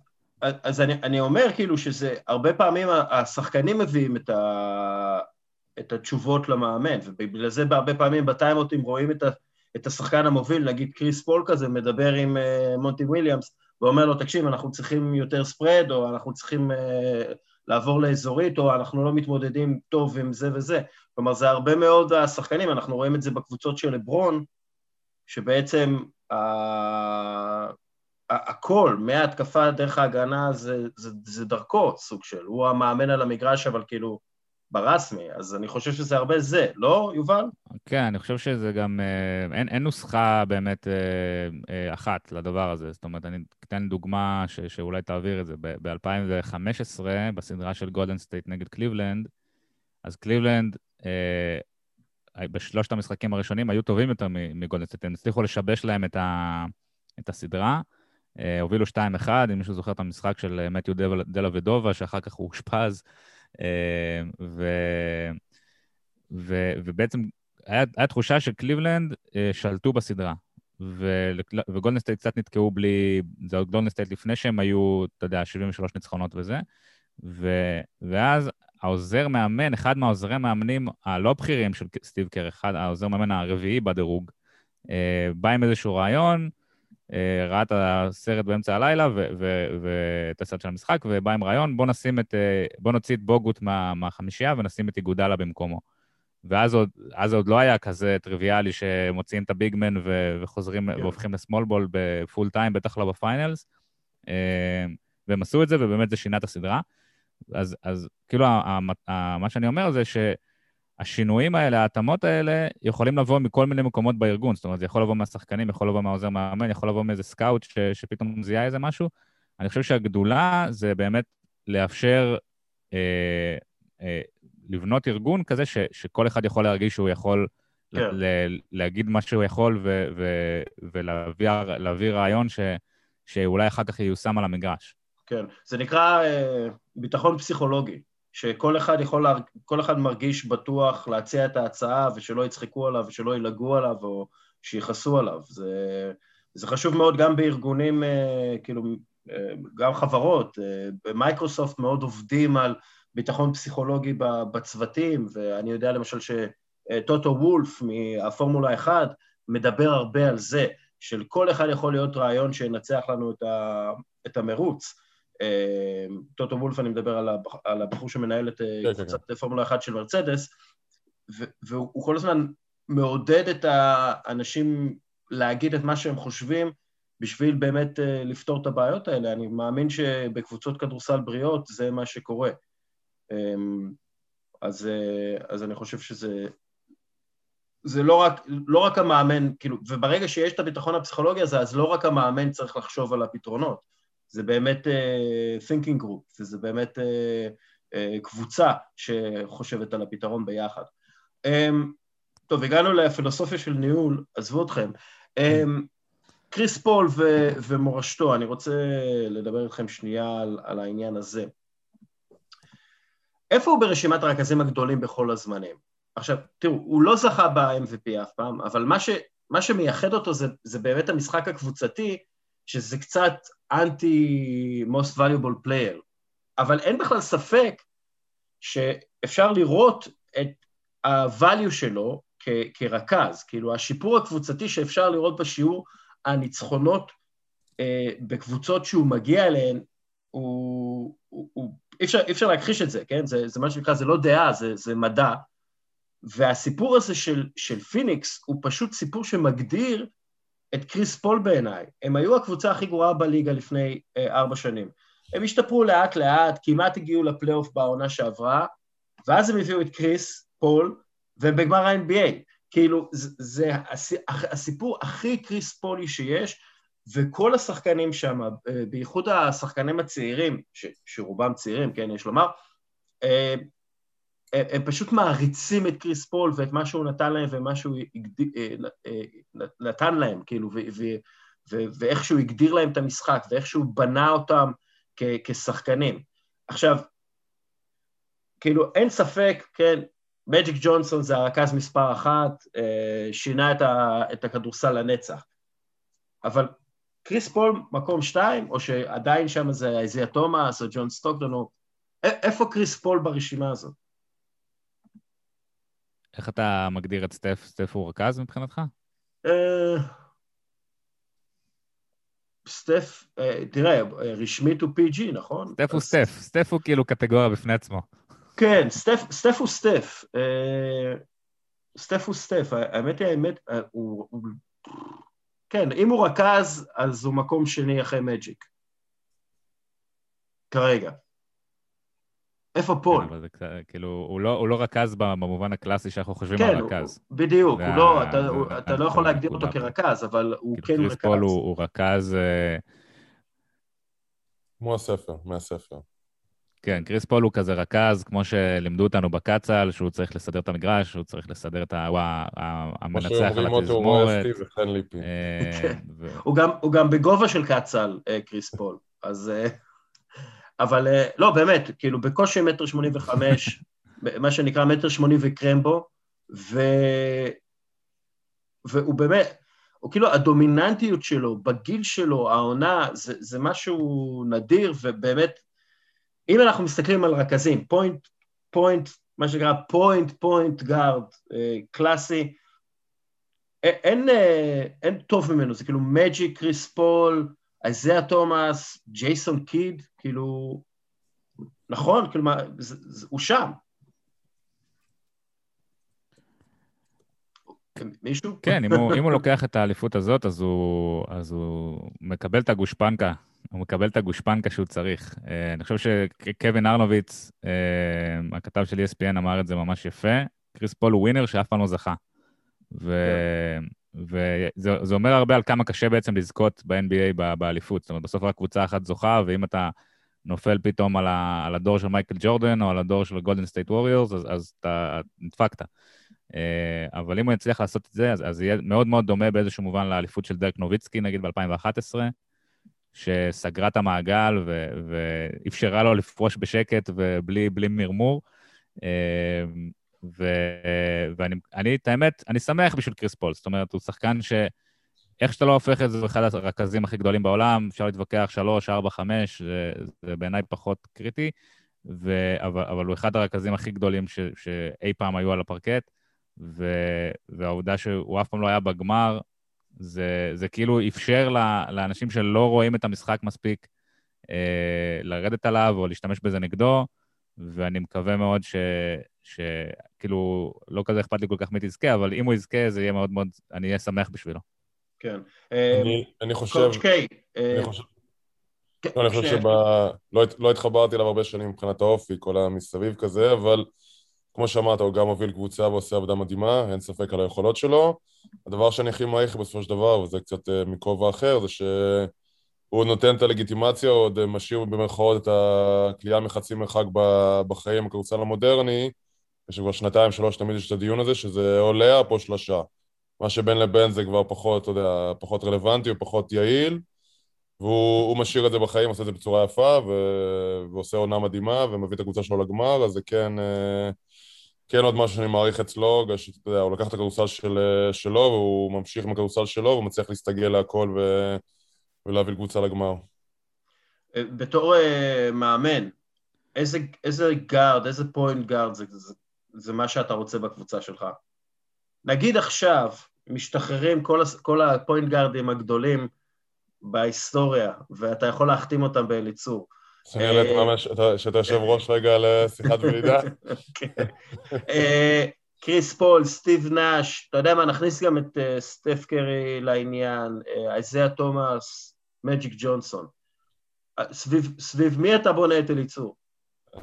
אז אני, אני אומר כאילו שזה, הרבה פעמים השחקנים מביאים את, ה, את התשובות למאמן, ובגלל זה בהרבה פעמים בטיימאאוטים רואים את, ה, את השחקן המוביל, נגיד קריס פול כזה, מדבר עם uh, מונטי וויליאמס, ואומר לו, תקשיב, אנחנו צריכים יותר spread, או אנחנו צריכים uh, לעבור לאזורית, או אנחנו לא מתמודדים טוב עם זה וזה. כלומר, זה הרבה מאוד השחקנים, אנחנו רואים את זה בקבוצות של לברון, שבעצם uh, הכל, מההתקפה דרך ההגנה, זה, זה, זה דרכו, סוג של. הוא המאמן על המגרש, אבל כאילו, ברסמי, אז אני חושב שזה הרבה זה, לא, יובל? כן, אני חושב שזה גם, אה, אין, אין נוסחה באמת אה, אה, אחת לדבר הזה. זאת אומרת, אני אתן דוגמה ש, שאולי תעביר את זה. ב-2015, בסדרה של גולדן סטייט נגד קליבלנד, אז קליבלנד, בשלושת המשחקים הראשונים היו טובים יותר מגולדן סטייט, הם הצליחו לשבש להם את, ה, את הסדרה. הובילו 2-1, אם מישהו זוכר את המשחק של מתיו דלאוודובה, שאחר כך הוא אושפז. אה, ו, ו, ובעצם היה, היה תחושה שקליבלנד אה, שלטו בסדרה. וגולדן סטייט קצת נתקעו בלי, זה עוד גולדן סטייט לפני שהם היו, אתה יודע, 73 ניצחונות וזה. ו, ואז העוזר מאמן, אחד מהעוזרי מאמנים הלא בכירים של סטיב קר, אחד, העוזר מאמן הרביעי בדירוג, אה, בא עם איזשהו רעיון, ראה את הסרט באמצע הלילה ואת הסרט של המשחק, ובא עם רעיון, בוא נשים את, אה, בוא נוציא את בוגוט מה, מהחמישייה ונשים את איגודלה במקומו. ואז עוד, אז עוד לא היה כזה טריוויאלי שמוציאים את ה big man וחוזרים yeah. כן. והופכים ל small ball ב full time, בטח לא ב finals. אה, והם עשו את זה, ובאמת זה שינה את הסדרה. אז, אז כאילו, מה שאני אומר זה ש... השינויים האלה, ההתאמות האלה, יכולים לבוא מכל מיני מקומות בארגון. זאת אומרת, זה יכול לבוא מהשחקנים, יכול לבוא מהעוזר מאמן, יכול לבוא מאיזה סקאוט ש, שפתאום זיהה איזה משהו. אני חושב שהגדולה זה באמת לאפשר אה, אה, לבנות ארגון כזה ש, שכל אחד יכול להרגיש שהוא יכול כן. ל, להגיד מה שהוא יכול ו, ו, ולהביא רעיון ש, שאולי אחר כך ייושם על המגרש. כן, זה נקרא אה, ביטחון פסיכולוגי. שכל אחד יכול, כל אחד מרגיש בטוח להציע את ההצעה ושלא יצחקו עליו ושלא ילגו עליו או שיכעסו עליו. זה, זה חשוב מאוד גם בארגונים, אה, כאילו, אה, גם חברות, אה, במייקרוסופט מאוד עובדים על ביטחון פסיכולוגי בצוותים, ואני יודע למשל שטוטו וולף מהפורמולה 1 מדבר הרבה על זה, של כל אחד יכול להיות רעיון שינצח לנו את, ה, את המרוץ. טוטו וולף, אני מדבר על הבחור שמנהל את כן, כן, קבוצת כן. פורמולה 1 של מרצדס, והוא כל הזמן מעודד את האנשים להגיד את מה שהם חושבים בשביל באמת לפתור את הבעיות האלה. אני מאמין שבקבוצות כדורסל בריאות זה מה שקורה. אז, אז אני חושב שזה זה לא רק, לא רק המאמן, כאילו, וברגע שיש את הביטחון הפסיכולוגי הזה, אז לא רק המאמן צריך לחשוב על הפתרונות, זה באמת uh, thinking group, וזה באמת uh, uh, קבוצה שחושבת על הפתרון ביחד. Um, טוב, הגענו לפילוסופיה של ניהול, עזבו אתכם. Um, קריס פול ו- ומורשתו, אני רוצה לדבר איתכם שנייה על, על העניין הזה. איפה הוא ברשימת הרכזים הגדולים בכל הזמנים? עכשיו, תראו, הוא לא זכה ב-MVP אף פעם, אבל מה, ש, מה שמייחד אותו זה, זה באמת המשחק הקבוצתי, שזה קצת אנטי most valuable player. אבל אין בכלל ספק שאפשר לראות את ה-value שלו כ- כרכז, כאילו השיפור הקבוצתי שאפשר לראות בשיעור הניצחונות אה, בקבוצות שהוא מגיע אליהן, הוא, הוא, הוא, אי, אפשר, אי אפשר להכחיש את זה, כן? זה, זה מה שנקרא, זה לא דעה, זה, זה מדע. והסיפור הזה של, של פיניקס הוא פשוט סיפור שמגדיר את קריס פול בעיניי. הם היו הקבוצה הכי גרועה בליגה לפני אה, ארבע שנים. הם השתפרו לאט לאט, כמעט הגיעו לפלייאוף בעונה שעברה, ואז הם הביאו את קריס פול, והם בגמר ה-NBA. כאילו, זה, זה הסיפור הכי קריס פולי שיש, וכל השחקנים שם, אה, בייחוד השחקנים הצעירים, ש, שרובם צעירים, כן, יש לומר, אה, הם פשוט מעריצים את קריס פול ואת מה שהוא נתן להם ומה שהוא אה, אה, נתן להם, כאילו, ואיך שהוא הגדיר להם את המשחק ואיך שהוא בנה אותם כשחקנים. עכשיו, כאילו, אין ספק, כן, מג'יק ג'ונסון זה הרכז מספר אחת, אה, שינה את, ה, את הכדורסל לנצח. אבל קריס פול מקום שתיים, או שעדיין שם זה איזיה תומאס או ג'ון סטוקטון, או... איפה קריס פול ברשימה הזאת? איך אתה מגדיר את סטף? סטף הוא רכז מבחינתך? אה, סטף, אה, תראה, רשמית הוא PG, נכון? סטף הוא סטף, סטף הוא כאילו קטגוריה בפני עצמו. כן, סטף הוא סטף. אה, סטף הוא סטף, האמת היא, האמת, הוא... כן, אם הוא רכז, אז הוא מקום שני אחרי מג'יק. כרגע. איפה פול? כן, זה, כאילו, הוא לא, הוא לא רכז במובן הקלאסי שאנחנו חושבים כן, על רכז. כן, בדיוק, הוא לא, אתה, הוא, אתה לא יכול להגדיר אותו כרכז, אבל הוא כאילו כן רכז. פול הוא, הוא רכז... אה, כמו הספר, מהספר. כן, קריס פול הוא כזה רכז, כמו שלימדו אותנו בקט סל, שהוא צריך לסדר את המגרש, שהוא צריך לסדר את ה... הוא המנצח על התזמורת. אה, הוא גם בגובה של קט סל, אה, קריס פול, אז... אבל אה, לא, באמת, כאילו, בקושי מטר שמונים וחמש, (laughs) מה שנקרא מטר שמונים וקרמבו, ו... והוא באמת, הוא כאילו, הדומיננטיות שלו, בגיל שלו, העונה, זה, זה משהו נדיר, ובאמת, אם אנחנו מסתכלים על רכזים, point, point, מה שנקרא point, point guard, קלאסי, אין, אה, אין טוב ממנו, זה כאילו מג'יק, קריס פול, איזיה תומאס, ג'ייסון קיד, כאילו, נכון, כאילו, זה, הוא שם. מישהו? כן, אם הוא, אם הוא לוקח את האליפות הזאת, אז הוא, אז הוא מקבל את הגושפנקה, הוא מקבל את הגושפנקה שהוא צריך. אה, אני חושב שקווין ארנוביץ, אה, הכתב של ESPN, אמר את זה ממש יפה, קריס פול הוא winner שאף פעם לא זכה. ו... כן. וזה אומר הרבה על כמה קשה בעצם לזכות ב-NBA באליפות. זאת אומרת, בסוף רק קבוצה אחת זוכה, ואם אתה נופל פתאום על, ה, על הדור של מייקל ג'ורדן או על הדור של גולדן סטייט ווריורס, אז, אז אתה נדפקת. אה, אבל אם הוא יצליח לעשות את זה, אז, אז יהיה מאוד מאוד דומה באיזשהו מובן לאליפות של דרק נוביצקי, נגיד ב-2011, שסגרה את המעגל ואפשרה לו לפרוש בשקט ובלי מרמור. ו... ואני, אני, את האמת, אני שמח בשביל קריס פול. זאת אומרת, הוא שחקן ש... איך שאתה לא הופך את זה, הוא אחד הרכזים הכי גדולים בעולם, אפשר להתווכח שלוש, ארבע, חמש, זה, זה בעיניי פחות קריטי, ו... אבל, אבל הוא אחד הרכזים הכי גדולים ש... שאי פעם היו על הפרקט, ו... והעובדה שהוא אף פעם לא היה בגמר, זה, זה כאילו אפשר לאנשים שלא רואים את המשחק מספיק אה, לרדת עליו או להשתמש בזה נגדו, ואני מקווה מאוד ש... שכאילו, לא כזה אכפת לי כל כך מי תזכה, אבל אם הוא יזכה, זה יהיה מאוד מאוד, אני אהיה שמח בשבילו. כן. אני, אני חושב... קואוצ' קיי. אני חושב... לא, אני חושב שלא לא התחברתי אליו הרבה שנים מבחינת האופי, כל המסביב כזה, אבל כמו שאמרת, הוא גם מוביל קבוצה ועושה עבודה מדהימה, אין ספק על היכולות שלו. הדבר שאני הכי מעריך בסופו של דבר, וזה קצת אה, מכובע אחר, זה שהוא נותן את הלגיטימציה, או עוד משאיר במרכאות את הכלייה מחצי מרחק בחיים, הכדורסל המודרני, יש כבר שנתיים, שלוש, תמיד יש את הדיון הזה, שזה או לאפ או שלושה. מה שבין לבין זה כבר פחות, אתה יודע, פחות רלוונטי או פחות יעיל. והוא משאיר את זה בחיים, עושה את זה בצורה יפה, ו... ועושה עונה מדהימה, ומביא את הקבוצה שלו לגמר, אז זה כן, אה, כן עוד משהו שאני מעריך אצלו, שאתה יודע, הוא לקח את הכדורסל של... שלו, והוא ממשיך עם הכדורסל שלו, והוא מצליח להסתגל להכל ו... ולהביא קבוצה לגמר. אה, בתור אה, מאמן, איזה, איזה guard, איזה point guard זה, זה, זה מה שאתה רוצה בקבוצה שלך? נגיד עכשיו, משתחררים כל, כל ה point guardים הגדולים, בהיסטוריה, ואתה יכול להחתים אותם באליצור. אני העליתי ממש שאתה יושב ראש רגע לשיחת ולידה. (laughs) כן. אה, קריס פול, סטיב נאש, אתה יודע מה, נכניס גם את אה, סטף קרי לעניין, איזיה תומאס, מג'יק ג'ונסון. אה, סביב מי אתה בונה את אליצור?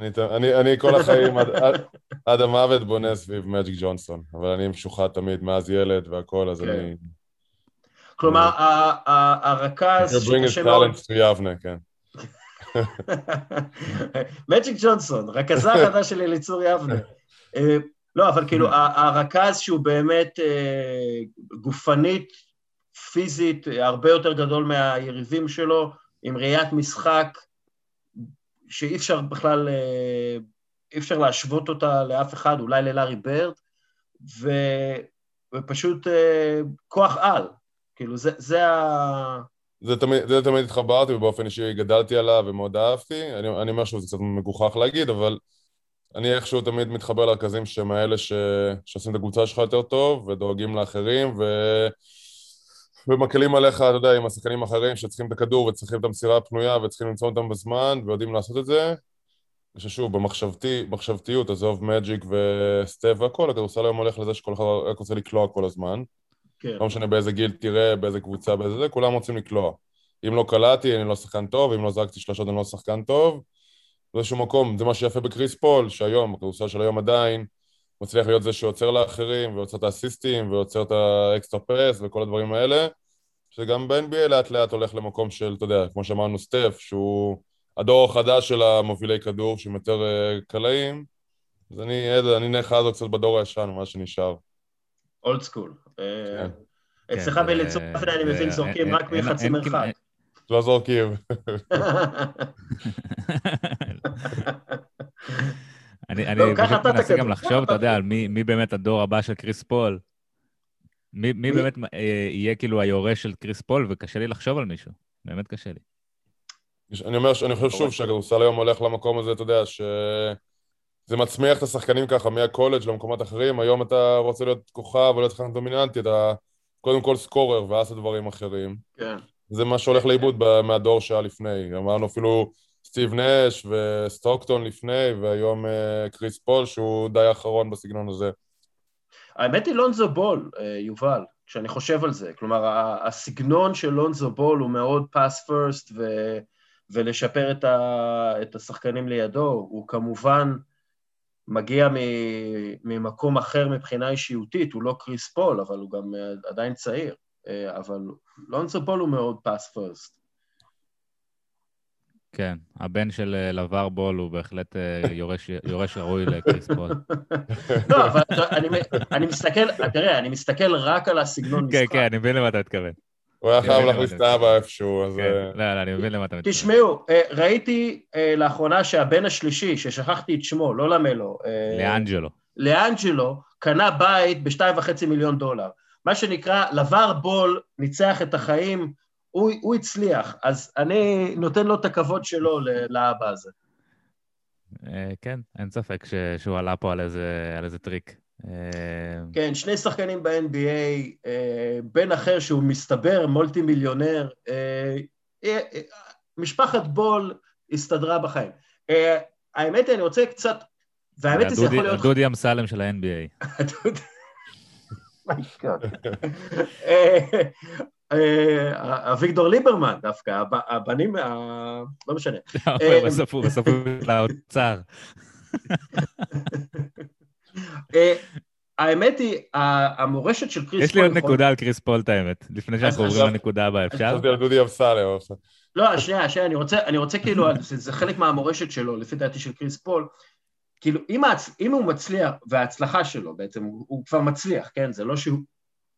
אני כל החיים עד המוות בונה סביב מג'יק ג'ונסון, אבל אני משוחד תמיד מאז ילד והכל, אז כן. אני... כלומר, הרכז שקשה מאוד... You bring his talent to יבנה, כן. (laughs) מג'יק ג'ונסון, רכזה החדש של אליצור יבנה. (laughs) אה, לא, אבל כאילו, הרכז שהוא באמת אה, גופנית, פיזית, הרבה יותר גדול מהיריבים שלו, עם ראיית משחק שאי אפשר בכלל, אה, אי אפשר להשוות אותה לאף אחד, אולי ללארי ברד, ופשוט כוח על, כאילו, זה, זה ה... זה תמיד, זה תמיד התחברתי ובאופן אישי גדלתי עליו ומאוד אהבתי. אני, אני אומר שוב, זה קצת מגוחך להגיד, אבל אני איכשהו תמיד מתחבר לרכזים שהם האלה ש... שעושים את הקבוצה שלך יותר טוב ודואגים לאחרים ו... ומקלים עליך, אתה יודע, עם השחקנים האחרים שצריכים את הכדור וצריכים את המסירה הפנויה וצריכים למצוא אותם בזמן ויודעים לעשות את זה. וששוב, במחשבתי, במחשבתיות, עזוב מג'יק וסטף והכל, הכדורסל היום הולך לזה שכל אחד רק רוצה לקלוע כל הזמן. כן. לא משנה באיזה גיל תראה, באיזה קבוצה, באיזה זה, כולם רוצים לקלוע. אם לא קלעתי, אני לא שחקן טוב, אם לא זרקתי שלושות, אני לא שחקן טוב. באיזשהו מקום, זה מה שיפה בקריס פול, שהיום, הכדורסל של היום עדיין, מצליח להיות זה שיוצר לאחרים, ויוצר את האסיסטים, ויוצר את ה extra pass, וכל הדברים האלה, שגם ב-NBA לאט לאט הולך למקום של, אתה יודע, כמו שאמרנו, סטף, שהוא הדור החדש של המובילי כדור, שהם יותר אה, קלעים, אז אני, אני נאחז קצת בדור הישן, מה שנשאר. Old school. אה, כן. אצלך כן, באליצור אופנה אני מבין זורקים רק מחצי מרחק. (laughs) לא זורקים. (laughs) (laughs) אני לא, פשוט מנסה גם לחשוב, אתה יודע, על מי באמת הדור הבא של קריס פול. מי באמת אה, יהיה כאילו היורש של קריס פול, וקשה לי לחשוב על מישהו. באמת קשה לי. אני אומר, אני חושב שוב שהכדורסל היום הולך למקום הזה, אתה יודע, ש... זה מצמיח את השחקנים ככה מהקולג' למקומות אחרים, היום אתה רוצה להיות כוכב ולהיות שחקן דומיננטי, אתה קודם כל scorer ואז דברים אחרים. כן. זה מה שהולך לאיבוד מהדור שהיה לפני. אמרנו אפילו סטיב נש וסטוקטון לפני, והיום אה, קריס פול שהוא די אחרון בסגנון הזה. האמת היא לונזו בול, אה, יובל, כשאני חושב על זה. כלומר, הסגנון של לונזו בול הוא מאוד pass first ולשפר את, ה... את השחקנים לידו. הוא כמובן... מגיע ממקום אחר מבחינה אישיותית, הוא לא קריס פול, אבל הוא גם אה, עדיין צעיר. אבל לונזו בול הוא מאוד pass first. כן, הבן של אה, לבר בול הוא בהחלט יורש, יורש ראוי לקריס פול. לא, אבל אני, אני מסתכל, תראה, אני מסתכל רק על הסגנון משחק. כן, כן, אני מבין למה אתה מתכוון. הוא היה חייב להכניס את האבא איפשהו, אז... כן. אה, לא, לא, אני מבין למה אתה מתכוון. תשמעו, אה, ראיתי אה, לאחרונה שהבן השלישי, ששכחתי את שמו, לא למלו... לאנג'לו. לאנג'לו, קנה בית בשתיים וחצי מיליון דולר. מה שנקרא, לבר בול ניצח את החיים, הוא, הוא הצליח, אז אני נותן לו את הכבוד שלו לאבא הזה. כן, אין ספק שהוא עלה פה על איזה, על איזה טריק. אה, כן, שני שחקנים ב-NBA, אה, בן אחר שהוא מסתבר מולטי מיליונר, אה, משפחת בול הסתדרה בחיים. אה, האמת היא, אני רוצה קצת... והאמת היא, זה יכול להיות... דודי אמסלם של ה-NBA. (laughs) (laughs) אה, אביגדור ליברמן דווקא, הבנים, לא משנה. (laughs) בסוף הוא (laughs) לאוצר. (laughs) האמת היא, המורשת של קריס פול... יש לי עוד נקודה על קריס פול, את האמת, לפני שאנחנו עוברים לנקודה הבאה, אפשר? חשבתי על דודי אמסלם. לא, שנייה, שנייה, אני רוצה, אני רוצה כאילו, זה חלק מהמורשת שלו, לפי דעתי של קריס פול, כאילו, אם, ההצ... אם הוא מצליח, וההצלחה שלו בעצם, הוא, הוא כבר מצליח, כן? זה לא שהוא...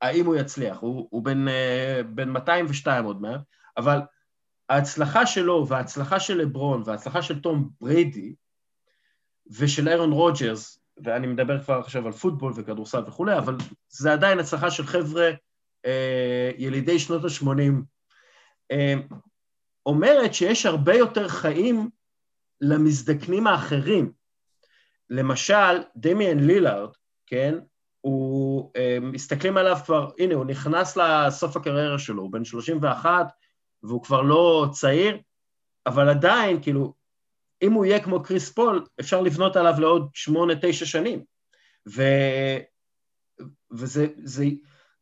האם הוא יצליח, הוא, הוא בין, uh, בן 202 עוד מעט, אבל ההצלחה שלו וההצלחה של לברון וההצלחה של תום בריידי ושל אירון רוג'רס, ואני מדבר כבר עכשיו על פוטבול וכדורסל וכולי, אבל זה עדיין הצלחה של חבר'ה אה, ילידי שנות ה-80, אה, אומרת שיש הרבה יותר חיים למזדקנים האחרים. למשל, דמיאן לילארד, כן, הוא, אה, מסתכלים עליו כבר, הנה, הוא נכנס לסוף הקריירה שלו, הוא בן 31, והוא כבר לא צעיר, אבל עדיין, כאילו, אם הוא יהיה כמו קריס פול, אפשר לבנות עליו לעוד שמונה, תשע שנים. ו... וזה זה,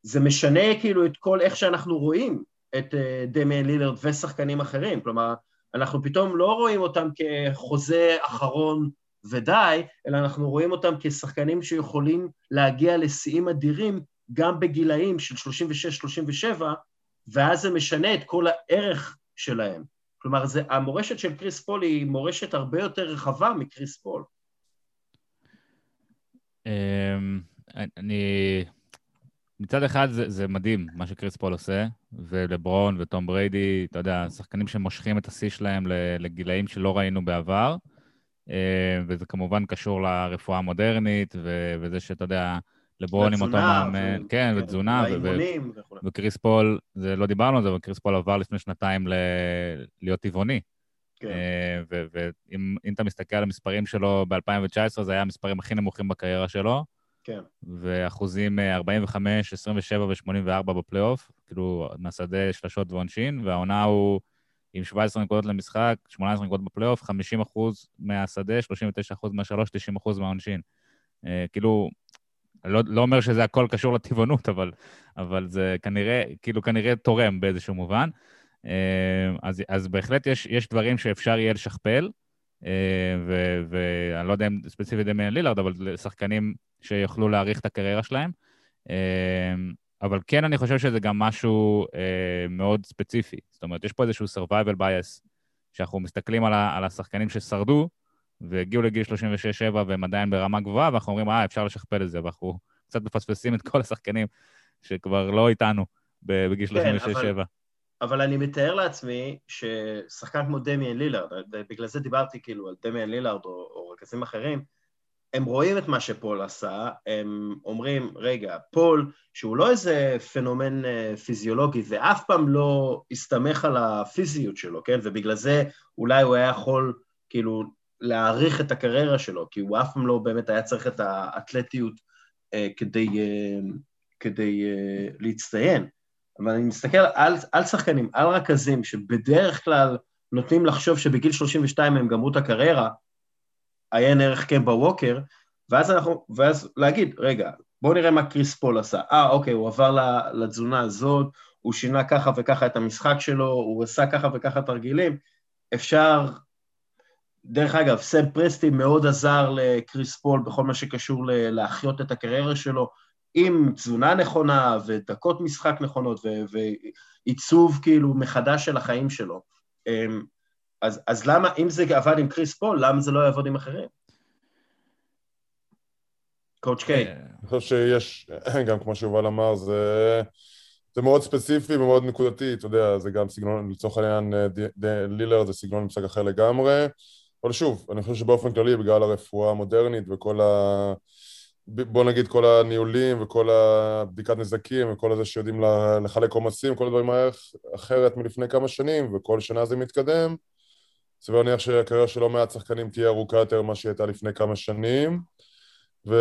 זה משנה כאילו את כל איך שאנחנו רואים את אה, דמיאן לילרד ושחקנים אחרים. כלומר, אנחנו פתאום לא רואים אותם כחוזה אחרון ודי, אלא אנחנו רואים אותם כשחקנים שיכולים להגיע לשיאים אדירים גם בגילאים של 36-37, ואז זה משנה את כל הערך שלהם. כלומר, זה, המורשת של קריס פול היא מורשת הרבה יותר רחבה מקריס פול. אמ, אני... מצד אחד זה, זה מדהים מה שקריס פול עושה, ולברון וטום בריידי, אתה יודע, שחקנים שמושכים את השיא שלהם לגילאים שלא ראינו בעבר, וזה כמובן קשור לרפואה המודרנית, וזה שאתה יודע, לברון עם אותו מאמן, כן, ותזונה, וקריס פול, זה לא דיברנו על זה, אבל קריס פול עבר לפני שנתיים להיות טבעוני. כן. אה, ואם אתה מסתכל על המספרים שלו ב-2019, זה היה המספרים הכי נמוכים בקריירה שלו. כן. ואחוזים 45, 27 ו-84 בפלייאוף, כאילו, מהשדה שלשות ועונשין, והעונה הוא עם 17 נקודות למשחק, 18 נקודות בפלייאוף, 50 אחוז מהשדה, 39 אחוז מהשלוש, 90 אחוז מהעונשין. אה, כאילו, לא, לא אומר שזה הכל קשור לטבעונות, אבל, אבל זה כנראה, כאילו כנראה תורם באיזשהו מובן. אה, אז, אז בהחלט יש, יש דברים שאפשר יהיה לשכפל, אה, ואני לא יודע אם ספציפית דמיין לילארד, אבל שחקנים שיוכלו להאריך את הקריירה שלהם. אה, אבל כן, אני חושב שזה גם משהו מאוד ספציפי. זאת אומרת, יש פה איזשהו survival bias, שאנחנו מסתכלים על, על השחקנים ששרדו, והגיעו לגיל 36-7 והם עדיין ברמה גבוהה, ואנחנו אומרים, אה, אפשר לשכפל את זה, ואנחנו קצת מפספסים את כל השחקנים שכבר לא איתנו בגיל 36-7. כן, אבל, אבל אני מתאר לעצמי ששחקן כמו דמיאן לילארד, ובגלל זה דיברתי כאילו על דמיאן לילארד או, או רכזים אחרים, הם רואים את מה שפול עשה, הם אומרים, רגע, פול, שהוא לא איזה פנומן אה, פיזיולוגי ואף פעם לא הסתמך על הפיזיות שלו, כן? ובגלל זה אולי הוא היה יכול כאילו להעריך את הקריירה שלו, כי הוא אף פעם לא באמת היה צריך את האתלטיות אה, כדי, אה, כדי אה, להצטיין. אבל אני מסתכל על, על שחקנים, על רכזים, שבדרך כלל נוטים לחשוב שבגיל 32 הם גמרו את הקריירה, עיין ערך קמבה ווקר, ואז אנחנו, ואז להגיד, רגע, בואו נראה מה קריס פול עשה. אה, אוקיי, הוא עבר לתזונה הזאת, הוא שינה ככה וככה את המשחק שלו, הוא עשה ככה וככה תרגילים, אפשר דרך אגב, סם פרסטי מאוד עזר לקריס פול בכל מה שקשור להחיות את הקריירה שלו, עם תזונה נכונה ודקות משחק נכונות ועיצוב כאילו מחדש של החיים שלו. אז, אז למה, אם זה עבד עם קריס פול, למה זה לא יעבוד עם אחרים? קואוצ' קיי. אני חושב שיש, (clears throat) גם כמו שיובל אמר, זה, זה מאוד ספציפי ומאוד נקודתי, אתה יודע, זה גם סגנון, לצורך העניין, לילר זה סגנון משחק אחר לגמרי. אבל שוב, אני חושב שבאופן כללי, בגלל הרפואה המודרנית וכל ה... בוא נגיד כל הניהולים וכל הבדיקת נזקים וכל הזה שיודעים לחלק עומסים, כל הדברים אחרת מלפני כמה שנים, וכל שנה זה מתקדם. סביר להניח שהקריירה של לא מעט שחקנים תהיה ארוכה יותר ממה שהיא הייתה לפני כמה שנים. ו...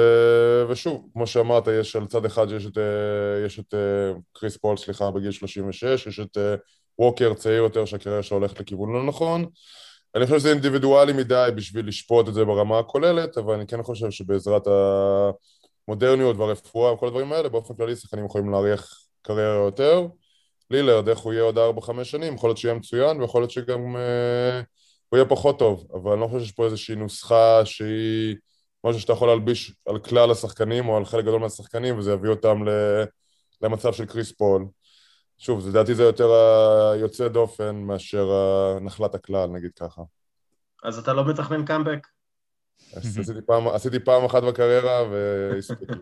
ושוב, כמו שאמרת, יש על צד אחד יש את, יש את קריס פול, סליחה, בגיל 36, יש את ווקר צעיר יותר שהקריירה שלו הולכת לכיוון לא נכון. אני חושב שזה אינדיבידואלי מדי בשביל לשפוט את זה ברמה הכוללת, אבל אני כן חושב שבעזרת המודרניות והרפואה וכל הדברים האלה, באופן כללי שחקנים יכולים להריח קריירה יותר. לילרד, איך הוא יהיה עוד 4-5 שנים, יכול להיות שיהיה מצוין, ויכול להיות שגם אה, הוא יהיה פחות טוב, אבל אני לא חושב שיש פה איזושהי נוסחה שהיא משהו שאתה יכול להלביש על כלל השחקנים או על חלק גדול מהשחקנים, וזה יביא אותם למצב של קריס פול. שוב, לדעתי זה יותר היוצא דופן מאשר נחלת הכלל, נגיד ככה. אז אתה לא מתכנן קאמבק? עשיתי פעם, עשיתי פעם אחת בקריירה והספיק (laughs)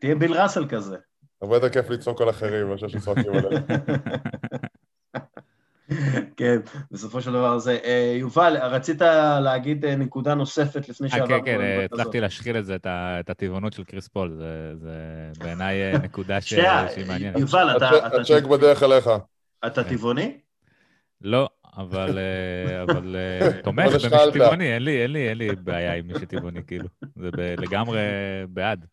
תהיה ביל ראסל כזה. הרבה יותר כיף לצעוק על אחרים מאשר שצועקים עליהם. (laughs) כן, בסופו של דבר זה. אה, יובל, רצית להגיד אה, נקודה נוספת לפני שעברנו? כן, כן, הצלחתי להשחיל את זה, את הטבעונות של קריס פול, זה בעיניי אה, (laughs) נקודה שהיא מעניינת. יובל, אתה... הצ'ק בדרך אליך. אתה טבעוני? לא, אבל (laughs) תומך במי שטבעוני, אין לי בעיה עם מי שטבעוני, כאילו. זה לגמרי בעד.